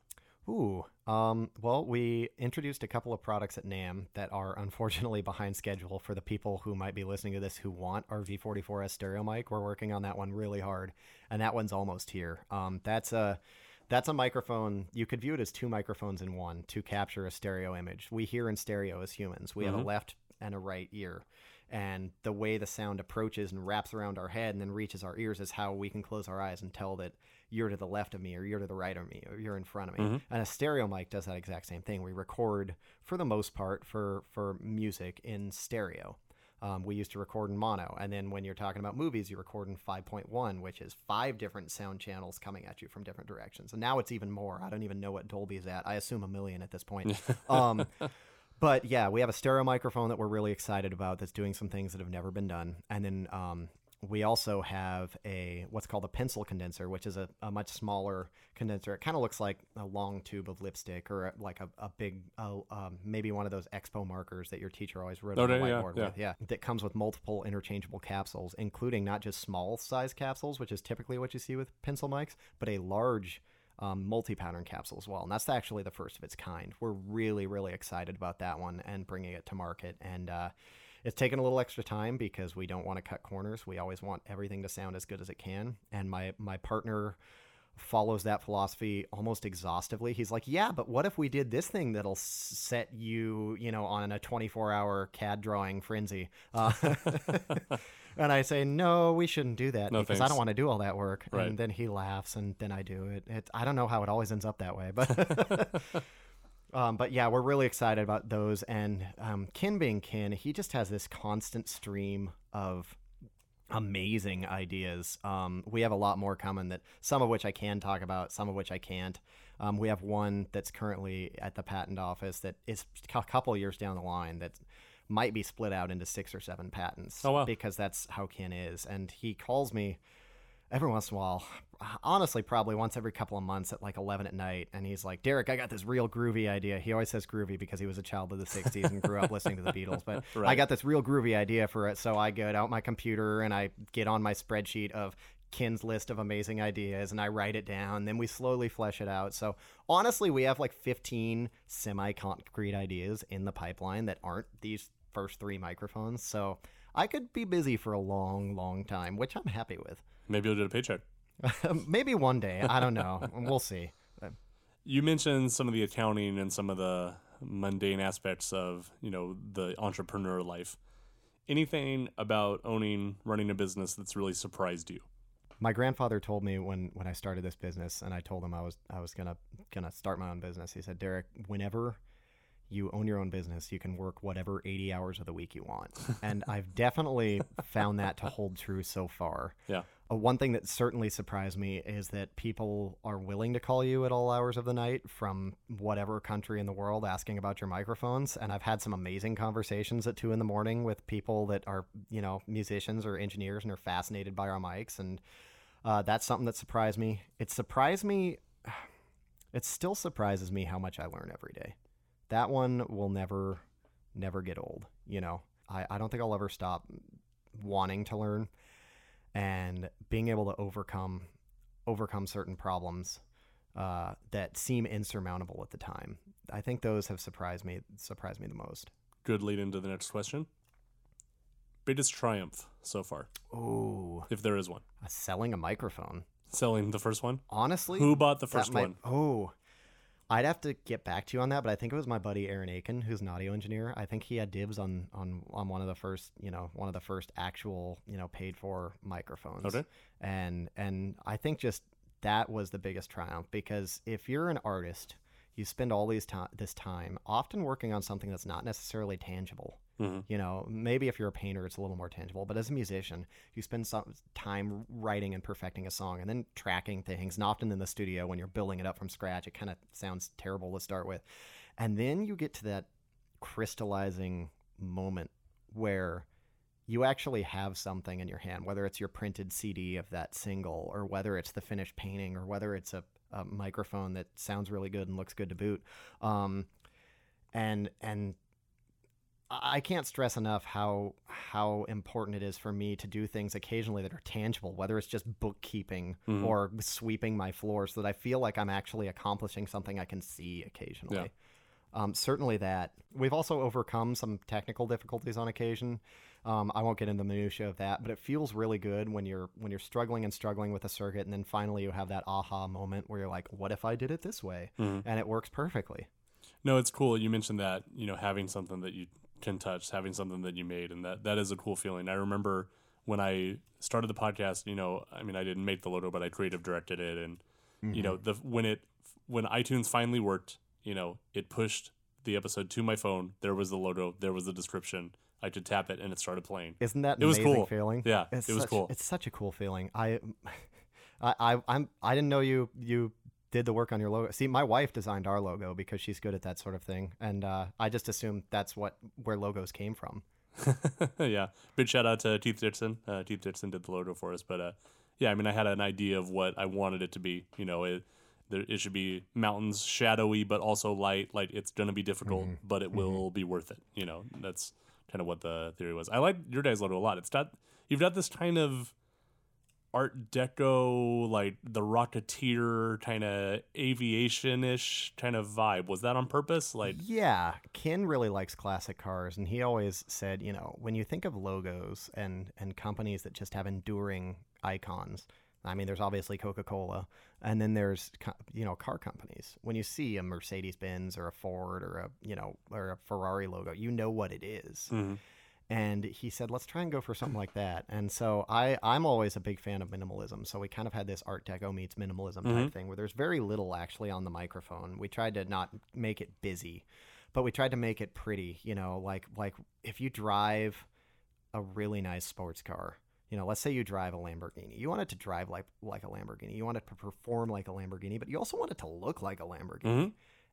Speaker 3: Ooh. Um, well, we introduced a couple of products at NAMM that are unfortunately behind schedule for the people who might be listening to this who want our V44S stereo mic. We're working on that one really hard, and that one's almost here. Um, that's a that's a microphone. You could view it as two microphones in one to capture a stereo image. We hear in stereo as humans. We have a left and a right ear. And the way the sound approaches and wraps around our head and then reaches our ears is how we can close our eyes and tell that you're to the left of me or you're to the right of me or you're in front of me. And a stereo mic does that exact same thing. We record for the most part for for music in stereo. Um, we used to record in mono, and then when you're talking about movies, you record in 5.1, which is five different sound channels coming at you from different directions. And now it's even more. I don't even know what Dolby's at. I assume a million at this point. um, but yeah, we have a stereo microphone that we're really excited about that's doing some things that have never been done. And then um, we also have a what's called a pencil condenser, which is a, a much smaller condenser. It kind of looks like a long tube of lipstick or a, like a, a big, uh, um, maybe one of those expo markers that your teacher always wrote on the
Speaker 2: Okay, yeah,
Speaker 3: whiteboard
Speaker 2: yeah.
Speaker 3: with. Yeah, that comes with multiple interchangeable capsules, including not just small size capsules, which is typically what you see with pencil mics, but a large um, multi-pattern capsule as well, and that's actually the first of its kind. We're really, really excited about that one and bringing it to market. And uh, it's taken a little extra time because we don't want to cut corners. We always want everything to sound as good as it can. And my my partner follows that philosophy almost exhaustively. He's like, "Yeah, but what if we did this thing that'll set you, you know, on a 24-hour CAD drawing frenzy?" Uh, and I say, "No, we shouldn't do that
Speaker 2: No,
Speaker 3: because I don't want to do all that work."
Speaker 2: Right.
Speaker 3: And then he laughs, and then I do it. it. I don't know how it always ends up that way, but Um, but yeah, we're really excited about those. And um, Kin being Kin, he just has this constant stream of amazing ideas. Um, we have a lot more coming that some of which I can talk about, some of which I can't. Um, we have one that's currently at the patent office that is a couple years down the line that might be split out into six or seven patents.
Speaker 2: Oh, wow.
Speaker 3: Because that's how Kin is, and he calls me every once in a while, honestly, probably once every couple of months at like 11 at night. And he's like, Derek, I got this real groovy idea. He always says groovy because he was a child of the 60s and grew up listening to the Beatles. But I got this real groovy idea for it. So I get out my computer and I get on my spreadsheet of Kin's list of amazing ideas and I write it down. Then we slowly flesh it out. So honestly, we have like 15 semi concrete ideas in the pipeline that aren't these first three microphones. So I could be busy for a long, long time, which I'm happy with.
Speaker 2: Maybe you'll get a paycheck.
Speaker 3: Maybe one day. I don't know. we'll see.
Speaker 2: You mentioned some of the accounting and some of the mundane aspects of, you know, the entrepreneur life. Anything about owning, running a business that's really surprised you?
Speaker 3: My grandfather told me when when I started this business, and I told him I was I was gonna gonna start my own business. He said, Derek, whenever you own your own business, you can work whatever 80 hours of the week you want. and I've definitely found that to hold true so far.
Speaker 2: Yeah.
Speaker 3: One thing that certainly surprised me is that people are willing to call you at all hours of the night from whatever country in the world asking about your microphones. And I've had some amazing conversations at two in the morning with people that are, you know, musicians or engineers and are fascinated by our mics. And uh, that's something that surprised me. It surprised me. It still surprises me how much I learn every day. That one will never, never get old. You know, I, I don't think I'll ever stop wanting to learn and being able to overcome overcome certain problems uh, that seem insurmountable at the time. I think those have surprised me surprised me the most.
Speaker 2: Good lead into the next question. Biggest triumph so far,
Speaker 3: Oh,
Speaker 2: if there is one.
Speaker 3: selling a microphone.
Speaker 2: Selling the first one.
Speaker 3: Honestly,
Speaker 2: Who bought the first
Speaker 3: might-
Speaker 2: one?
Speaker 3: Oh, I'd have to get back to you on that, but I think it was my buddy Aaron Aiken, who's an audio engineer. I think he had dibs on on on one of the first, you know, one of the first actual, you know, paid for microphones.
Speaker 2: Okay.
Speaker 3: And and I think just that was the biggest triumph because if you're an artist, you spend all these time this time often working on something that's not necessarily tangible.
Speaker 2: Mhm.
Speaker 3: You know, maybe if you're a painter, it's a little more tangible. But as a musician, you spend some time writing and perfecting a song, and then tracking things. And often in the studio, when you're building it up from scratch, it kind of sounds terrible to start with. And then you get to that crystallizing moment where you actually have something in your hand, whether it's your printed CD of that single, or whether it's the finished painting, or whether it's a, a microphone that sounds really good and looks good to boot. Um, and and I can't stress enough how how important it is for me to do things occasionally that are tangible, whether it's just bookkeeping
Speaker 2: Mhm.
Speaker 3: or sweeping my floor, so that I feel like I'm actually accomplishing something I can see occasionally.
Speaker 2: Yeah.
Speaker 3: Um, certainly that. We've also overcome some technical difficulties on occasion. Um, I won't get into the minutia of that, but it feels really good when you're when you're struggling and struggling with a circuit, and then finally you have that aha moment where you're like, "What if I did it this way?"
Speaker 2: Mhm.
Speaker 3: and it works perfectly.
Speaker 2: No, it's cool. You mentioned that, you know, having something that you can touch, having something that you made, and that that is a cool feeling. I remember when I started the podcast, you know, I mean, I didn't make the logo, but I creative directed it, and you know, mm-hmm. the when it when iTunes finally worked, you know, it pushed the episode to my phone. There was the logo, there was the description. I could tap it, and it started playing.
Speaker 3: Isn't that
Speaker 2: It was cool.
Speaker 3: feeling?
Speaker 2: Yeah,
Speaker 3: it's
Speaker 2: it was
Speaker 3: such-
Speaker 2: cool.
Speaker 3: It's such a cool feeling. I, I, I, I'm, I didn't know you you did the work on your logo. See, my wife designed our logo because she's good at that sort of thing, and uh, I just assumed that's what where logos came from.
Speaker 2: yeah, big shout out to Keith Dixon. Uh, Keith Dixon did the logo for us, but uh, yeah, I mean, I had an idea of what I wanted it to be. You know, it there, it should be mountains, shadowy, but also light. Like it's gonna be difficult, but it will be worth it. You know, that's kind of what the theory was. I like your guys' logo a lot. It's got you've got this kind of art deco like the rocketeer kind of aviation-ish kind of vibe was that on purpose like
Speaker 3: Yeah, Kin really likes classic cars, and he always said, you know, when you think of logos and and companies that just have enduring icons. I mean, there's obviously Coca Cola, and then there's you know car companies. When you see a Mercedes Benz or a Ford or a you know or a Ferrari logo, you know what it is.
Speaker 2: Mhm.
Speaker 3: And he said, "Let's try and go for something like that." And so I I'm always a big fan of minimalism. So we kind of had this Art Deco meets minimalism type mm-hmm. thing where there's very little actually on the microphone. We tried to not make it busy, but we tried to make it pretty. You know, like like if you drive a really nice sports car. You know, let's say you drive a Lamborghini. You want it to drive like like a Lamborghini. You want it to perform like a Lamborghini, but you also want it to look like a Lamborghini. Mm-hmm.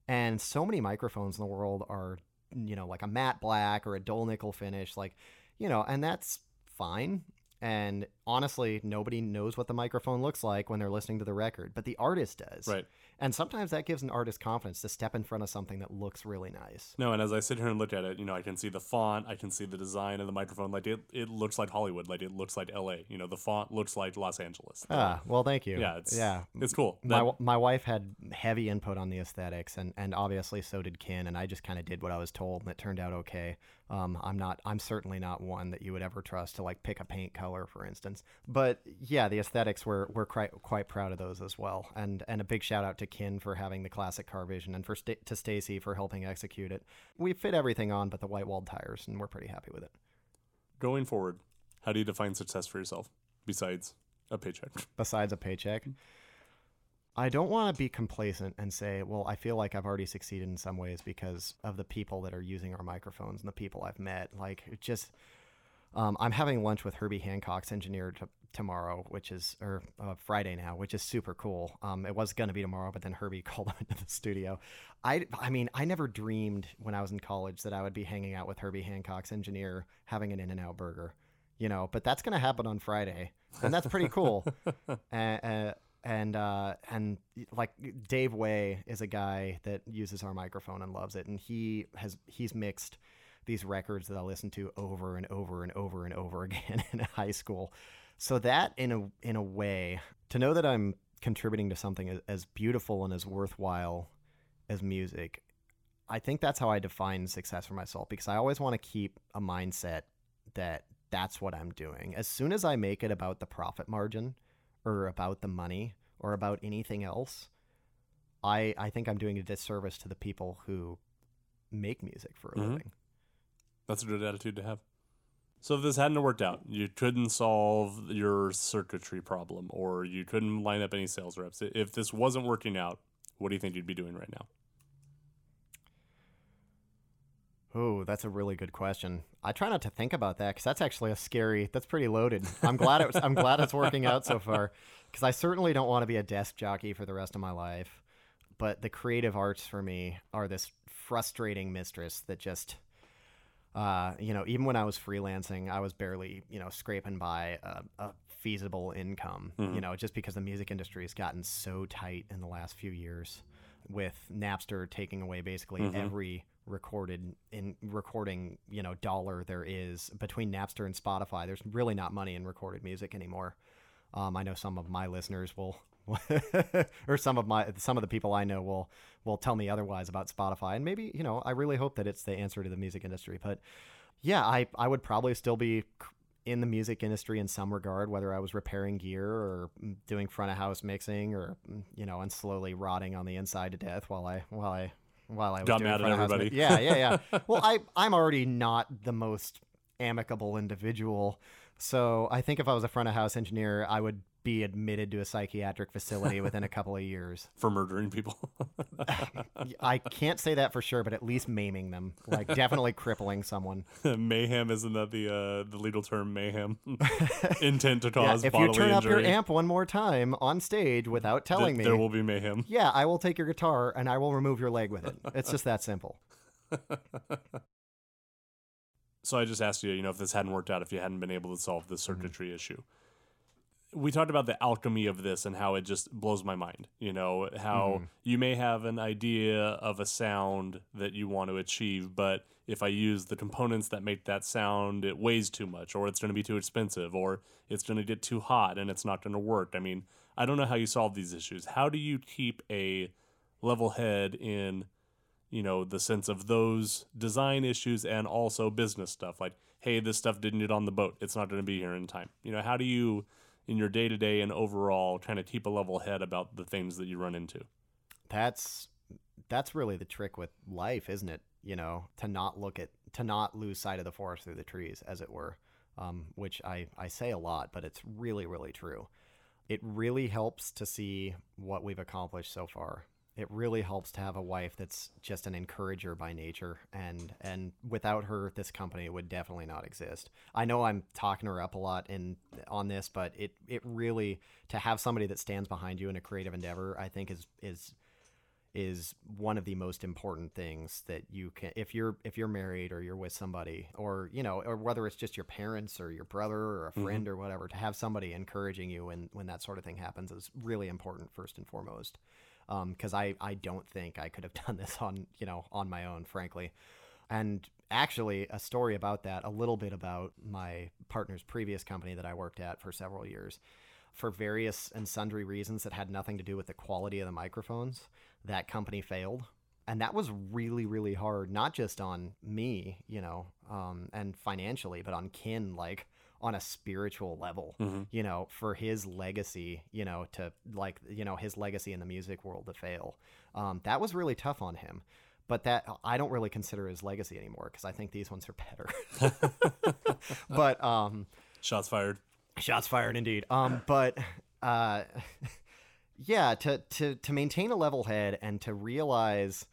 Speaker 3: And so many microphones in the world are, you know, like a matte black or a dull nickel finish, like, you know, and that's fine. And honestly, nobody knows what the microphone looks like when they're listening to the record, but the artist does.
Speaker 2: Right.
Speaker 3: And sometimes that gives an artist confidence to step in front of something that looks really nice.
Speaker 2: No, and as I sit here and look at it, you know, I can see the font, I can see the design of the microphone. Like it, it looks like Hollywood, like it looks like L.A. You know, the font looks like Los Angeles.
Speaker 3: Ah, well, thank you.
Speaker 2: yeah, it's
Speaker 3: yeah.
Speaker 2: it's cool.
Speaker 3: my
Speaker 2: That-
Speaker 3: my wife had heavy input on the aesthetics, and and obviously so did Kin, and I just kind of did what I was told, and it turned out okay. Um, I'm not, I'm certainly not one that you would ever trust to like pick a paint color, for instance. But yeah, the aesthetics we're we're quite quite proud of those as well, and and a big shout out to Kin for having the classic car vision, and for Sta to Stacy for helping execute it. We fit everything on, but the white walled tires, and we're pretty happy with it.
Speaker 2: going forward, how do you define success for yourself besides a paycheck?
Speaker 3: besides a paycheck. I don't want to be complacent and say, well, I feel like I've already succeeded in some ways because of the people that are using our microphones and the people I've met. Like, it just, um, I'm having lunch with Herbie Hancock's engineer t- tomorrow, which is, or uh, Friday now, which is super cool. Um, it was going to be tomorrow, but then Herbie called him into the studio. I, I mean, I never dreamed when I was in college that I would be hanging out with Herbie Hancock's engineer having an In N Out burger, you know, but that's going to happen on Friday. And that's pretty cool and uh, and uh, and like Dave Way is a guy that uses our microphone and loves it, and he has he's mixed these records that I listen to over and over and over and over again in high school. So that in a in a way to know that I'm contributing to something as, beautiful and as worthwhile as music, I think that's how I define success for myself because I always want to keep a mindset that that's what I'm doing. As soon as I make it about the profit margin or about the money or about anything else, I I think I'm doing a disservice to the people who make music for a
Speaker 2: Mhm.
Speaker 3: living.
Speaker 2: That's a good attitude to have. So if this hadn't worked out, you couldn't solve your circuitry problem, or you couldn't line up any sales reps. If this wasn't working out, what do you think you'd be doing right now?
Speaker 3: Oh, that's a really good question. I try not to think about that because that's actually a scary. That's pretty loaded. I'm glad it I'm glad it's working out so far because I certainly don't want to be a desk jockey for the rest of my life. But the creative arts for me are this frustrating mistress that just, uh, you know, even when I was freelancing, I was barely, you know, scraping by a, a feasible income. You know, just because the music industry has gotten so tight in the last few years, with Napster taking away basically every recorded in recording you know dollar there is between Napster and Spotify. There's really not money in recorded music anymore. Um, I know some of my listeners will, or some of my some of the people I know will will tell me otherwise about Spotify, and maybe you know I really hope that it's the answer to the music industry. But yeah, I I would probably still be in the music industry in some regard, whether I was repairing gear or mm, doing front of house mixing, or mm, you know, and slowly rotting on the inside to death while I while I while I was
Speaker 2: Got
Speaker 3: doing
Speaker 2: at
Speaker 3: front house
Speaker 2: everybody.
Speaker 3: Yeah, yeah, yeah. well, I I'm already not the most amicable individual, so I think if I was a front of house engineer, I would be admitted to a psychiatric facility within a couple of years.
Speaker 2: For murdering people?
Speaker 3: I can't say that for sure, but at least maiming them, like definitely crippling someone.
Speaker 2: mayhem isn't that the uh, the legal term mayhem? Intent to cause Yeah,
Speaker 3: if you
Speaker 2: bodily
Speaker 3: turn up your amp one more time on stage without
Speaker 2: th-
Speaker 3: telling me,
Speaker 2: there will be mayhem.
Speaker 3: yeah, I will take your guitar and I will remove your leg with it. It's just that simple.
Speaker 2: So I just asked you, you know, if this hadn't worked out, if you hadn't been able to solve
Speaker 3: Mm-hmm.
Speaker 2: the circuitry issue. We talked about the alchemy of this and how it just blows my mind. You know, how
Speaker 3: Mm-hmm.
Speaker 2: you may have an idea of a sound that you want to achieve, but if I use the components that make that sound, it weighs too much, or it's going to be too expensive, or it's going to get too hot and it's not going to work. I mean, I don't know how you solve these issues. How do you keep a level head in you know the sense of those design issues and also business stuff like hey this stuff didn't get on the boat it's not going to be here in time you know how do you in your day-to-day and overall kind of keep a level head about the things that you run into
Speaker 3: That's that's really the trick with life, isn't it? You know, to not look at to not lose sight of the forest through the trees, as it were, um, which I, I say a lot, but it's really, really true. It really helps to see what we've accomplished so far. It really helps to have a wife that's just an encourager by nature, and and without her, this company would definitely not exist. I know I'm talking her up a lot in on this, but it it really to have somebody that stands behind you in a creative endeavor, I think is is is one of the most important things that you can if you're if you're married or you're with somebody or you know or whether it's just your parents or your brother or a friend mm-hmm. or whatever to have somebody encouraging you when when that sort of thing happens is really important first and foremost. Because um, I I don't think I could have done this on you know on my own frankly. And actually a story about that a little bit about my partner's previous company that I worked at for several years for various and sundry reasons that had nothing to do with the quality of the microphones, that company failed. And that was really, really hard, not just on me, you know, um, and financially, but on Kin, like on a spiritual level, mm-hmm. you know, for his legacy, you know, to like, you know, his legacy in the music world to fail. Um, that was really tough on him. But that I don't really consider his legacy anymore because I think these ones are better. but um,
Speaker 2: shots fired.
Speaker 3: Shots fired, indeed. Um, but uh, yeah, to to to maintain a level head and to realize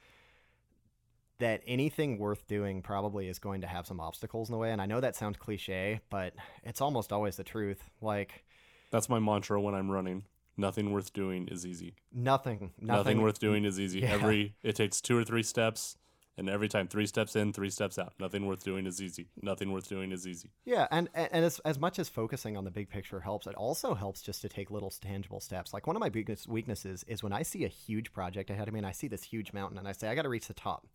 Speaker 3: that anything worth doing probably is going to have some obstacles in the way. And I know that sounds cliche, but it's almost always the truth. Like
Speaker 2: that's my mantra when I'm running. Nothing worth doing is easy.
Speaker 3: Nothing.
Speaker 2: Nothing, nothing worth doing is easy. Yeah. Every it takes two or three steps and every time three steps in three steps out. Nothing worth doing is easy. Nothing worth doing is easy.
Speaker 3: Yeah and and as, as much as focusing on the big picture helps it also helps just to take little tangible steps. Like one of my biggest weaknesses is when i see a huge project ahead of me and i see this huge mountain and i say i got to reach the top.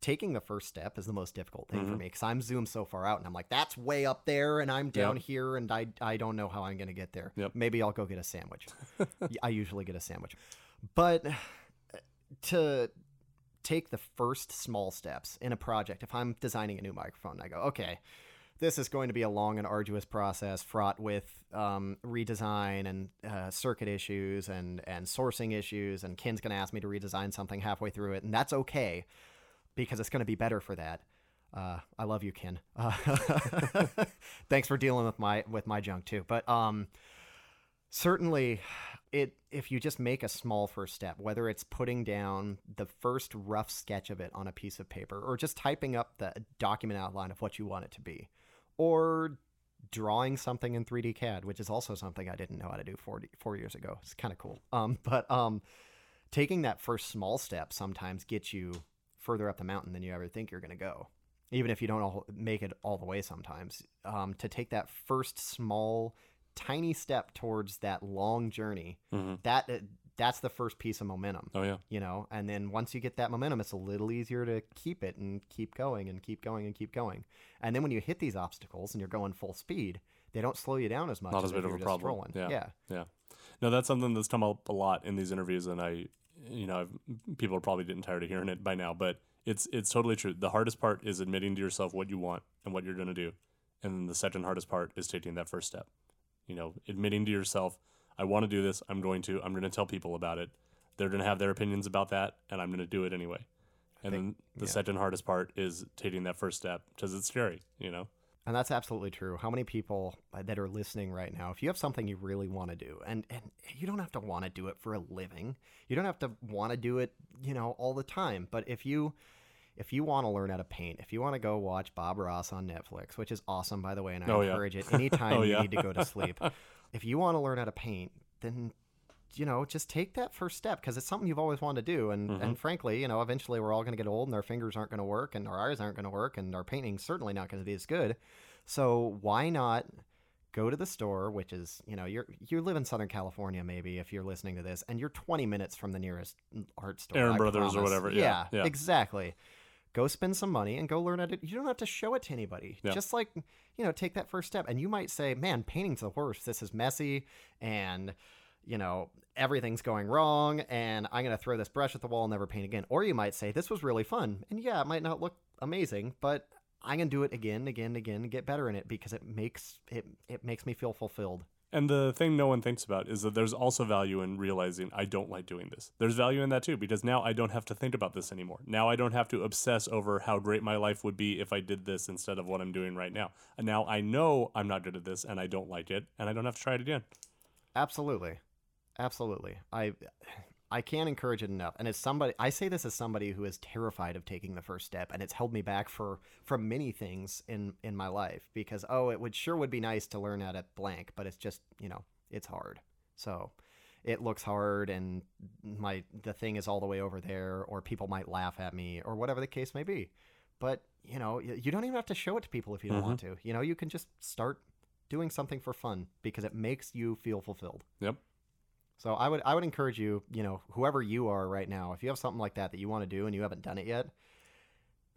Speaker 3: Taking the first step is the most difficult thing mm-hmm. for me because i'm zoomed so far out and i'm like that's way up there and i'm down yep. here and i i don't know how i'm going to get there.
Speaker 2: Yep.
Speaker 3: maybe i'll go get a sandwich. I usually get a sandwich. But to take the first small steps in a project. If I'm designing a new microphone, I go, okay, this is going to be a long and arduous process fraught with um, redesign and uh, circuit issues and, and sourcing issues. And Kin's going to ask me to redesign something halfway through it. And that's okay because it's going to be better for that. Uh, I love you, Kin. Uh, thanks for dealing with my with my junk too. But um, certainly it if you just make a small first step whether it's putting down the first rough sketch of it on a piece of paper or just typing up the document outline of what you want it to be or drawing something in 3d cad which is also something i didn't know how to do four, four years ago. It's kind of cool. Um, but um, taking that first small step sometimes gets you further up the mountain than you ever think you're going to go even if you don't all make it all the way sometimes. Um, to take that first small tiny step towards that long journey, mm-hmm. that uh, that's the first piece of momentum.
Speaker 2: Oh yeah.
Speaker 3: You know, and then once you get that momentum, it's a little easier to keep it and keep going and keep going and keep going. And then when you hit these obstacles and you're going full speed, they don't slow you down as much.
Speaker 2: Not as, big of a problem. Rolling. Yeah. Yeah. Yeah. No, that's something that's come up a lot in these interviews, and I, you know, I've, people are probably getting tired of hearing it by now, but it's it's totally true. The hardest part is admitting to yourself what you want and what you're going to do, and then the second hardest part is taking that first step you know, admitting to yourself, I want to do this. I'm going to. I'm going to tell people about it. They're going to have their opinions about that, and I'm going to do it anyway. And think, then the yeah. second hardest part is taking that first step because it's scary, you know.
Speaker 3: And that's absolutely true. How many people uh, that are listening right now, if you have something you really want to do, and, and you don't have to want to do it for a living, you don't have to want to do it, you know, all the time. But if you if you want to learn how to paint, if you want to go watch Bob Ross on Netflix, which is awesome by the way, and I oh, encourage yeah. it anytime oh, yeah. you need to go to sleep. if you want to learn how to paint, then you know, just take that first step because it's something you've always wanted to do. And mm-hmm. and frankly, you know, eventually we're all going to get old and our fingers aren't going to work and our eyes aren't going to work and our painting's certainly not going to be as good. So why not go to the store, which is, you know, you're you live in Southern California maybe if you're listening to this, and you're 20 minutes from the nearest art store.
Speaker 2: Aaron I Brothers promise. or whatever. Yeah,
Speaker 3: yeah, yeah, exactly go spend some money and go learn how to you don't have to show it to anybody. Yeah. just like you know take that first step. And you might say man painting's the worst. This is messy and you know everything's going wrong and i'm going to throw this brush at the wall and never paint again. Or you might say this was really fun. And yeah it might not look amazing but i'm going to do it again again again and get better in it because it makes it it makes me feel fulfilled
Speaker 2: And the thing no one thinks about is that there's also value in realizing I don't like doing this. There's value in that too, because now I don't have to think about this anymore. Now I don't have to obsess over how great my life would be if I did this instead of what I'm doing right now. And now I know I'm not good at this and I don't like it, and I don't have to try it again.
Speaker 3: Absolutely. Absolutely. I I can't encourage it enough. And as somebody I say this as somebody who is terrified of taking the first step and it's held me back for from many things in in my life because oh, it would sure would be nice to learn how to blank, but it's just, you know, it's hard. So, it looks hard and my the thing is all the way over there or people might laugh at me or whatever the case may be. But, you know, you don't even have to show it to people if you don't want mm-hmm. to. You know, you can just start doing something for fun because it makes you feel fulfilled.
Speaker 2: Yep.
Speaker 3: So I would I would encourage you, you know, whoever you are right now, if you have something like that that you want to do and you haven't done it yet,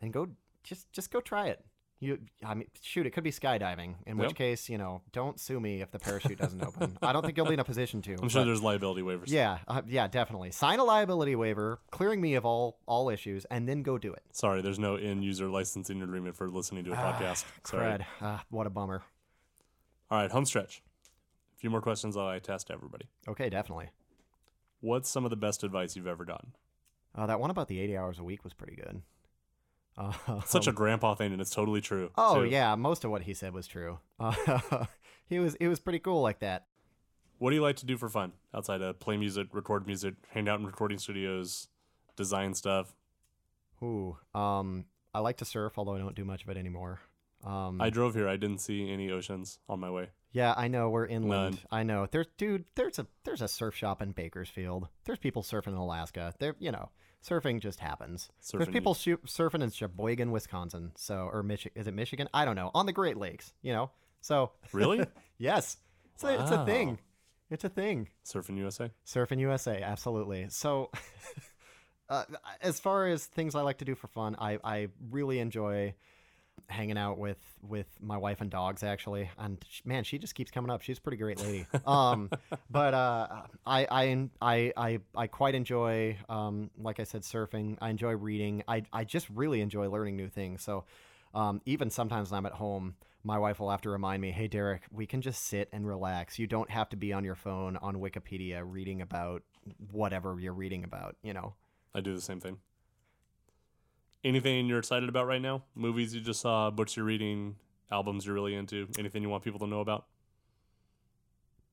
Speaker 3: then go just just go try it. You I mean shoot, it could be skydiving, in which case, you know, don't sue me if the parachute doesn't open. I don't think you'll be in a position to.
Speaker 2: I'm sure there's liability waivers.
Speaker 3: Yeah, uh, yeah, definitely. Sign a liability waiver, clearing me of all all issues, and then go do it.
Speaker 2: Sorry, there's no end user licensing agreement for listening to a podcast. Sorry.
Speaker 3: Crud. Ah, what a bummer.
Speaker 2: All right, home stretch. Few more questions that I test everybody.
Speaker 3: Okay, definitely.
Speaker 2: What's some of the best advice you've ever gotten?
Speaker 3: Uh, that one about the 80 hours a week was pretty good. Uh,
Speaker 2: Such a grandpa thing, and it's totally true.
Speaker 3: Oh
Speaker 2: too.
Speaker 3: yeah, most of what he said was true. Uh, he was he was pretty cool like that.
Speaker 2: What do you like to do for fun outside of play music, record music, hang out in recording studios, design stuff?
Speaker 3: Ooh, um, I like to surf, although I don't do much of it anymore. Um,
Speaker 2: I drove here. I didn't see any oceans on my way.
Speaker 3: Yeah, I know we're inland.
Speaker 2: None.
Speaker 3: I know. There's dude. There's a there's a surf shop in Bakersfield. There's people surfing in Alaska. There, you know, surfing just happens. there's people shoo- surfing in Sheboygan, Wisconsin. So or Michigan? Is it Michigan? I don't know. On the Great Lakes. You know. So
Speaker 2: Really?
Speaker 3: yes, it's a, it's a thing. It's a thing.
Speaker 2: Surfing USA?
Speaker 3: Surfing USA, absolutely. So, uh, as far as things I like to do for fun, I, I really enjoy hanging out with with my wife and dogs actually. And sh- man she just keeps coming up. She's a pretty great lady. Um but uh I, I i i i quite enjoy um like i said surfing. I enjoy reading. I i just really enjoy learning new things. So um even sometimes when i'm at home my wife will have to remind me hey derek we can just sit and relax. You don't have to be on your phone on wikipedia reading about whatever you're reading about you know?
Speaker 2: I do the same thing. Anything you're excited about right now? Movies you just saw, books you're reading, albums you're really into, anything you want people to know about?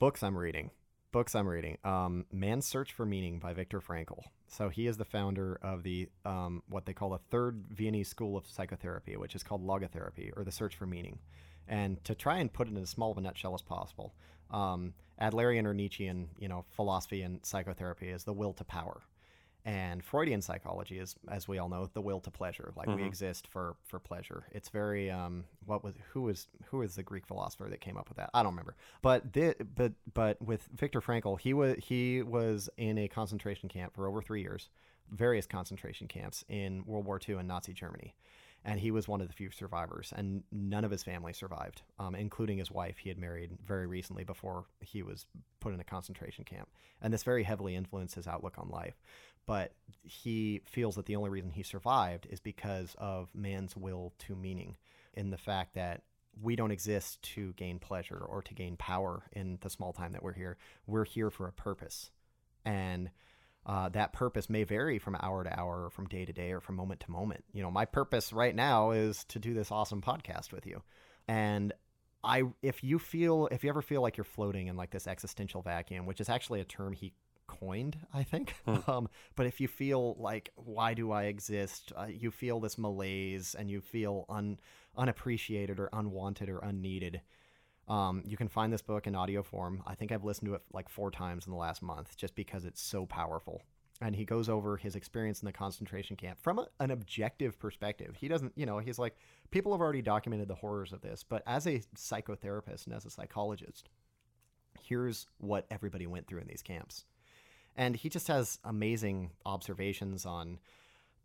Speaker 3: books I'm reading. Books I'm reading. Um, Man's Search for Meaning by Viktor Frankl. So he is the founder of the um, what they call the third Viennese school of psychotherapy, which is called logotherapy or the search for meaning. And to try and put it in as small of a nutshell as possible, um, Adlerian or Nietzschean, you know, philosophy and psychotherapy is the will to power, and Freudian psychology is, as we all know, the will to pleasure. Like we
Speaker 2: Mhm.
Speaker 3: exist for for pleasure. It's very um, what was who was who was the Greek philosopher that came up with that? I don't remember. But thi- but but with Viktor Frankl, he was he was in a concentration camp for over three years, various concentration camps in World War II in Nazi Germany. And he was one of the few survivors, and none of his family survived, um, including his wife. He had married very recently before he was put in a concentration camp, and this very heavily influenced his outlook on life but he feels that the only reason he survived is because of man's will to meaning in the fact that we don't exist to gain pleasure or to gain power in the small time that we're here. We're here for a purpose. And uh, that purpose may vary from hour to hour or from day to day or from moment to moment. You know my purpose right now is to do this awesome podcast with you. And i if you feel if you ever feel like you're floating in like this existential vacuum which is actually a term he coined i think. Um, but if you feel like why do i exist? Uh, you feel this malaise and you feel un, unappreciated or unwanted or unneeded um, you can find this book in audio form. I think i've listened to it like four times in the last month just because it's so powerful. And he goes over his experience in the concentration camp from a, an objective perspective. He doesn't you know he's like people have already documented the horrors of this but as a psychotherapist and as a psychologist here's what everybody went through in these camps and he just has amazing observations on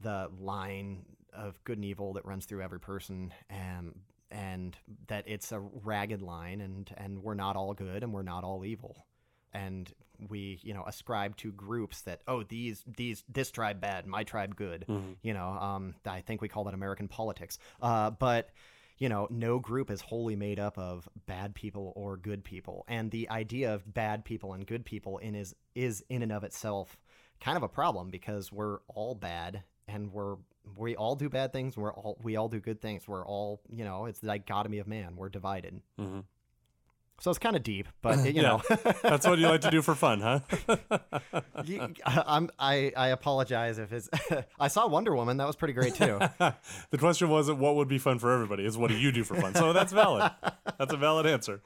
Speaker 3: the line of good and evil that runs through every person and and that it's a ragged line and and we're not all good and we're not all evil. And we you know ascribe to groups that oh these these this tribe bad my tribe good you know um i think we call that american politics. Uh but you know, no group is wholly made up of bad people or good people. And the idea of bad people and good people in is is in and of itself kind of a problem because we're all bad and we're we all do bad things. We're all we all do good things. We're all you know it's the dichotomy of man. We're divided.
Speaker 2: Mhm.
Speaker 3: So it's kind of deep, but you
Speaker 2: Yeah.
Speaker 3: know,
Speaker 2: That's what you like to do for fun, huh?
Speaker 3: you- I'm I I apologize if it's. I saw Wonder Woman. That was pretty great too.
Speaker 2: the question wasn't what would be fun for everybody, is what do you do for fun? So that's valid. That's a valid answer.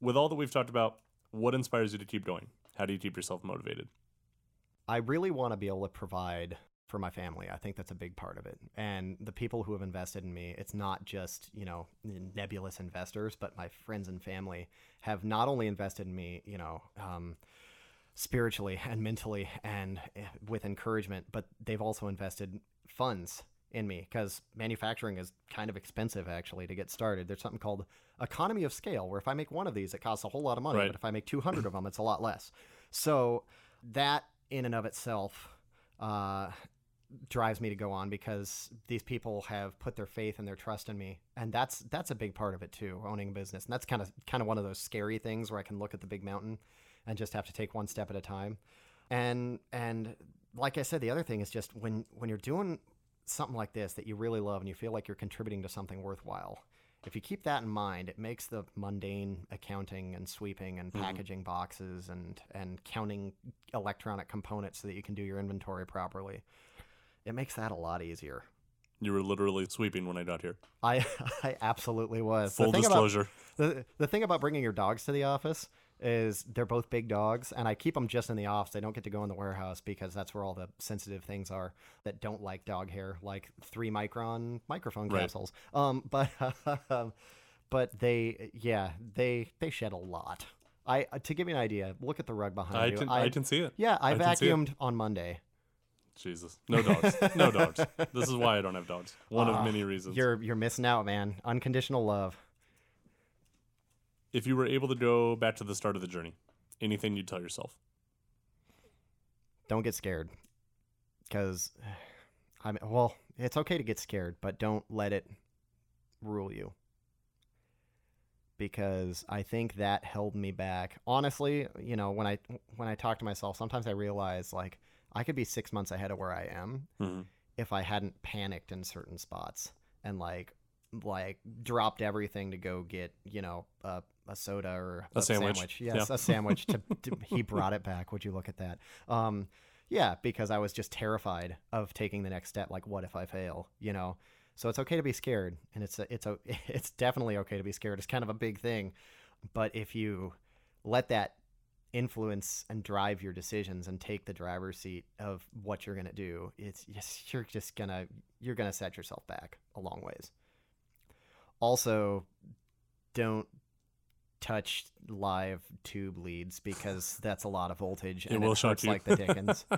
Speaker 2: With all that we've talked about, what inspires you to keep going? How do you keep yourself motivated?
Speaker 3: I really want to be able to provide for my family. I think that's a big part of it. And the people who have invested in me, it's not just, you know, nebulous investors, but my friends and family have not only invested in me, you know, um, spiritually and mentally and eh, with encouragement, but they've also invested funds in me because manufacturing is kind of expensive actually to get started. There's something called economy of scale where if I make one of these, it costs a whole lot of money,
Speaker 2: Right.
Speaker 3: but if I make 200 of them, it's a lot less. So that in and of itself uh, drives me to go on because these people have put their faith and their trust in me, and that's that's a big part of it too. Owning a business, and that's kind of kind of one of those scary things where I can look at the big mountain and just have to take one step at a time. And and like I said, the other thing is just when when you're doing something like this that you really love and you feel like you're contributing to something worthwhile. If you keep that in mind, it makes the mundane accounting and sweeping and mm-hmm. packaging boxes and and counting electronic components so that you can do your inventory properly. It makes that a lot easier.
Speaker 2: You were literally sweeping when I got here.
Speaker 3: I I absolutely was. The
Speaker 2: Full
Speaker 3: thing about-
Speaker 2: disclosure.
Speaker 3: the the thing about bringing your dogs to the office is they're both big dogs, and I keep them just in the office. They don't get to go in the warehouse because that's where all the sensitive things are that don't like dog hair, like three micron microphone
Speaker 2: Right.
Speaker 3: capsules. Um, but but they yeah they they shed a lot. I to give you an idea, look at the rug behind
Speaker 2: I
Speaker 3: you.
Speaker 2: can, I, can see it.
Speaker 3: yeah, I,
Speaker 2: I can see it.
Speaker 3: vacuumed on Monday.
Speaker 2: Jesus. No dogs. No dogs. This is why I don't have dogs. One
Speaker 3: Ah,
Speaker 2: of many reasons.
Speaker 3: You're you're missing out, man. Unconditional love.
Speaker 2: If you were able to go back to the start of the journey, anything you'd tell yourself?
Speaker 3: don't get scared because i mean well it's okay to get scared but don't let it rule you because i think that held me back honestly you know when i when i talk to myself sometimes i realize like i could be six months ahead of where i am
Speaker 2: Mhm.
Speaker 3: if i hadn't panicked in certain spots and like like dropped everything to go get you know a, a soda or
Speaker 2: A sandwich.
Speaker 3: yes
Speaker 2: Yeah.
Speaker 3: a sandwich to, to he brought it back would you look at that um yeah because i was just terrified of taking the next step like what if i fail you know so it's okay to be scared and it's a, it's a, it's definitely okay to be scared it's kind of a big thing but if you let that influence and drive your decisions and take the driver's seat of what you're going to do it's just you're just going to you're going to set yourself back a long ways. Also don't touch live tube leads because that's a lot of voltage
Speaker 2: It will
Speaker 3: it
Speaker 2: shock you.
Speaker 3: like the dickens.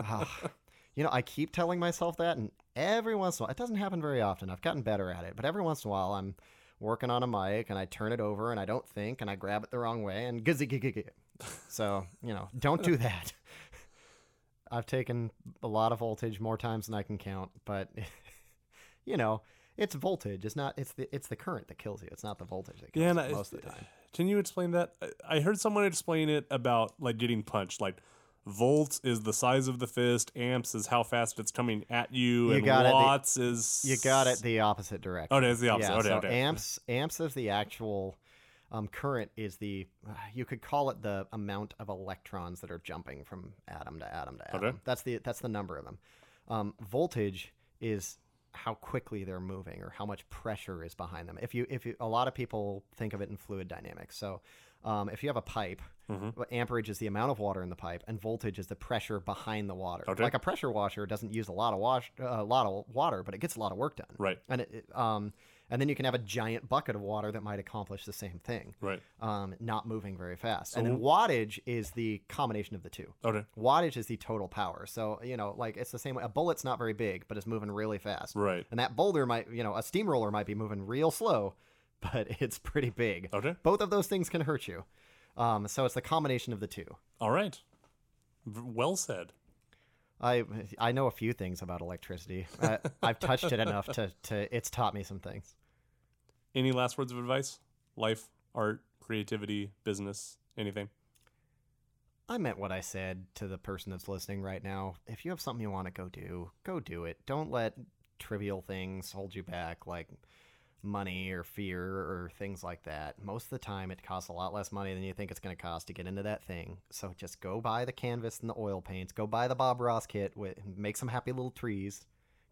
Speaker 3: Ah, you know i keep telling myself that and every once in a while it doesn't happen very often. I've gotten better at it but every once in a while i'm working on a mic and i turn it over and i don't think and i grab it the wrong way and gizzy gizzy so you know don't do that i've taken a lot of voltage more times than i can count but you know it's voltage it's not it's the it's the current that kills you it's not the voltage that kills
Speaker 2: Yeah,
Speaker 3: you
Speaker 2: I-
Speaker 3: most of the time
Speaker 2: Can you explain that? I- I heard someone explain it about like getting punched. Like volts is the size of the fist, amps is how fast it's coming at you,
Speaker 3: You
Speaker 2: and
Speaker 3: got it. The-
Speaker 2: watts is
Speaker 3: You got it the opposite direction.
Speaker 2: Oh, it's the opposite.
Speaker 3: Yeah,
Speaker 2: Okay,
Speaker 3: so
Speaker 2: okay.
Speaker 3: amps amps is the actual um, current is the you could call it the amount of electrons that are jumping from atom to atom to atom.
Speaker 2: Okay.
Speaker 3: That's the that's the number of them. Um, voltage is how quickly they're moving or how much pressure is behind them. If you if you, a lot of people think of it in fluid dynamics. So um, if you have a pipe,
Speaker 2: Mm-hmm.
Speaker 3: amperage is the amount of water in the pipe, and voltage is the pressure behind the water.
Speaker 2: Okay.
Speaker 3: Like a pressure washer doesn't use a lot of wash, uh, a lot of water, but it gets a lot of work done.
Speaker 2: Right.
Speaker 3: And it, it, um, and then you can have a giant bucket of water that might accomplish the same thing.
Speaker 2: Right.
Speaker 3: Um, not moving very fast. and then wattage is the combination of the two.
Speaker 2: Okay.
Speaker 3: Wattage is the total power. So you know, like it's the same way. A bullet's not very big, but it's moving really fast.
Speaker 2: Right.
Speaker 3: And that boulder might, you know, a steamroller might be moving real slow, but it's pretty big.
Speaker 2: Okay.
Speaker 3: Both of those things can hurt you. Um, so it's the combination of the two.
Speaker 2: All right. V- Well said.
Speaker 3: I I know a few things about electricity. I, I've touched it enough to, to it's taught me some things.
Speaker 2: Any last words of advice? Life, art, creativity, business, anything?
Speaker 3: I meant what I said to the person that's listening right now. If you have something you want to go do, go do it. Don't let trivial things hold you back, like money or fear or things like that. Most of the time, it costs a lot less money than you think it's going to cost to get into that thing. So just go buy the canvas and the oil paints. Go buy the Bob Ross kit. With, make some happy little trees.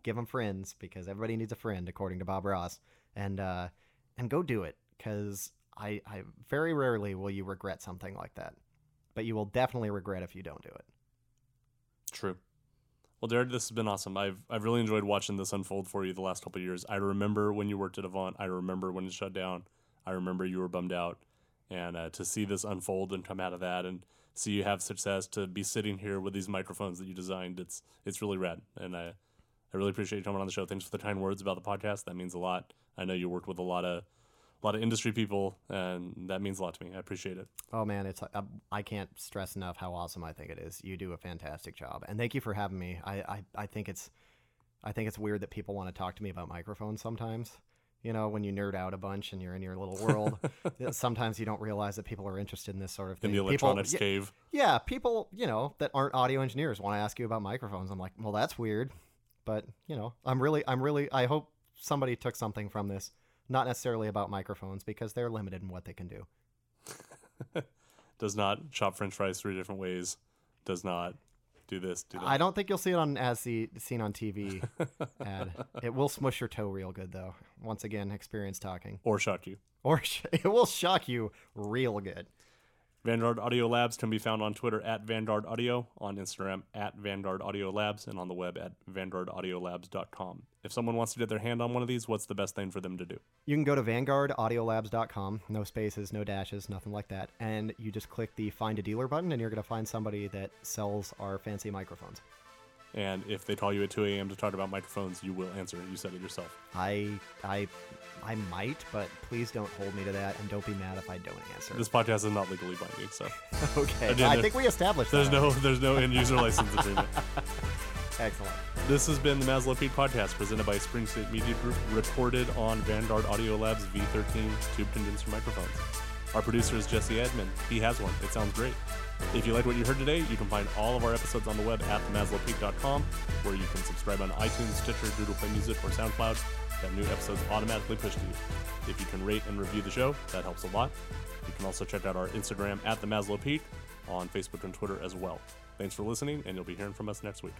Speaker 3: Give them friends because everybody needs a friend, according to Bob Ross. And uh, and go do it because I, I very rarely will you regret something like that but you will definitely regret if you don't do it.
Speaker 2: True. Well, Derek, this has been awesome. I've I've really enjoyed watching this unfold for you the last couple years. I remember when you worked at Avant. I remember when it shut down. I remember you were bummed out, and uh, to see this unfold and come out of that, and see you have success, to be sitting here with these microphones that you designed, it's it's really rad. And I I really appreciate you coming on the show. Thanks for the kind words about the podcast. That means a lot. I know you worked with a lot of a lot of industry people, and that means a lot to me. I appreciate it.
Speaker 3: Oh man, it's I, I can't stress enough how awesome I think it is. You do a fantastic job, and thank you for having me. I I, I think it's I think it's weird that people want to talk to me about microphones sometimes. You know, when you nerd out a bunch and you're in your little world, sometimes you don't realize that people are interested in this sort of thing.
Speaker 2: In the electronics
Speaker 3: people,
Speaker 2: cave.
Speaker 3: Yeah, people, you know, that aren't audio engineers want to ask you about microphones. I'm like, well, that's weird, but you know, I'm really, I'm really, I hope somebody took something from this not necessarily about microphones because they're limited in what they can do.
Speaker 2: Does not chop French fries three different ways. Does not do this. Do that.
Speaker 3: I don't think you'll see it on as the seen on TV ad. It will smush your toe real good though. Once again, experience talking.
Speaker 2: Or shock you.
Speaker 3: Or sh- it will shock you real good.
Speaker 2: Vanguard Audio Labs can be found on Twitter at Vanguard Audio, on Instagram at Vanguard Audio Labs, and on the web at vanguardaudiolabs.com. If someone wants to get their hand on one of these, what's the best thing for them to do?
Speaker 3: You can go to vanguardaudiolabs.com, no spaces, no dashes, nothing like that, and you just click the find a dealer button, and you're going to find somebody that sells our fancy microphones.
Speaker 2: And if they call you at 2 a.m. to talk about microphones, you will answer. It. You said it yourself.
Speaker 3: I, I, I might, but please don't hold me to that, and don't be mad if I don't answer.
Speaker 2: This podcast is not legally binding, so
Speaker 3: okay.
Speaker 2: Again,
Speaker 3: I think we established
Speaker 2: there's
Speaker 3: that.
Speaker 2: no there's no end user license agreement.
Speaker 3: Excellent.
Speaker 2: This has been the Maslow Peak podcast presented by Spring State Media Group, recorded on Vanguard Audio Labs V13 tube condenser microphones. Our producer is Jesse Edmond. He has one. It sounds great. If you liked what you heard today, you can find all of our episodes on the web at themaslowpeak.com, where you can subscribe on iTunes, Stitcher, Google Play Music, or SoundCloud. That new episodes automatically push to you. If you can rate and review the show, that helps a lot. You can also check out our Instagram at the Maslow Peak, on Facebook and Twitter as well. Thanks for listening, and you'll be hearing from us next week.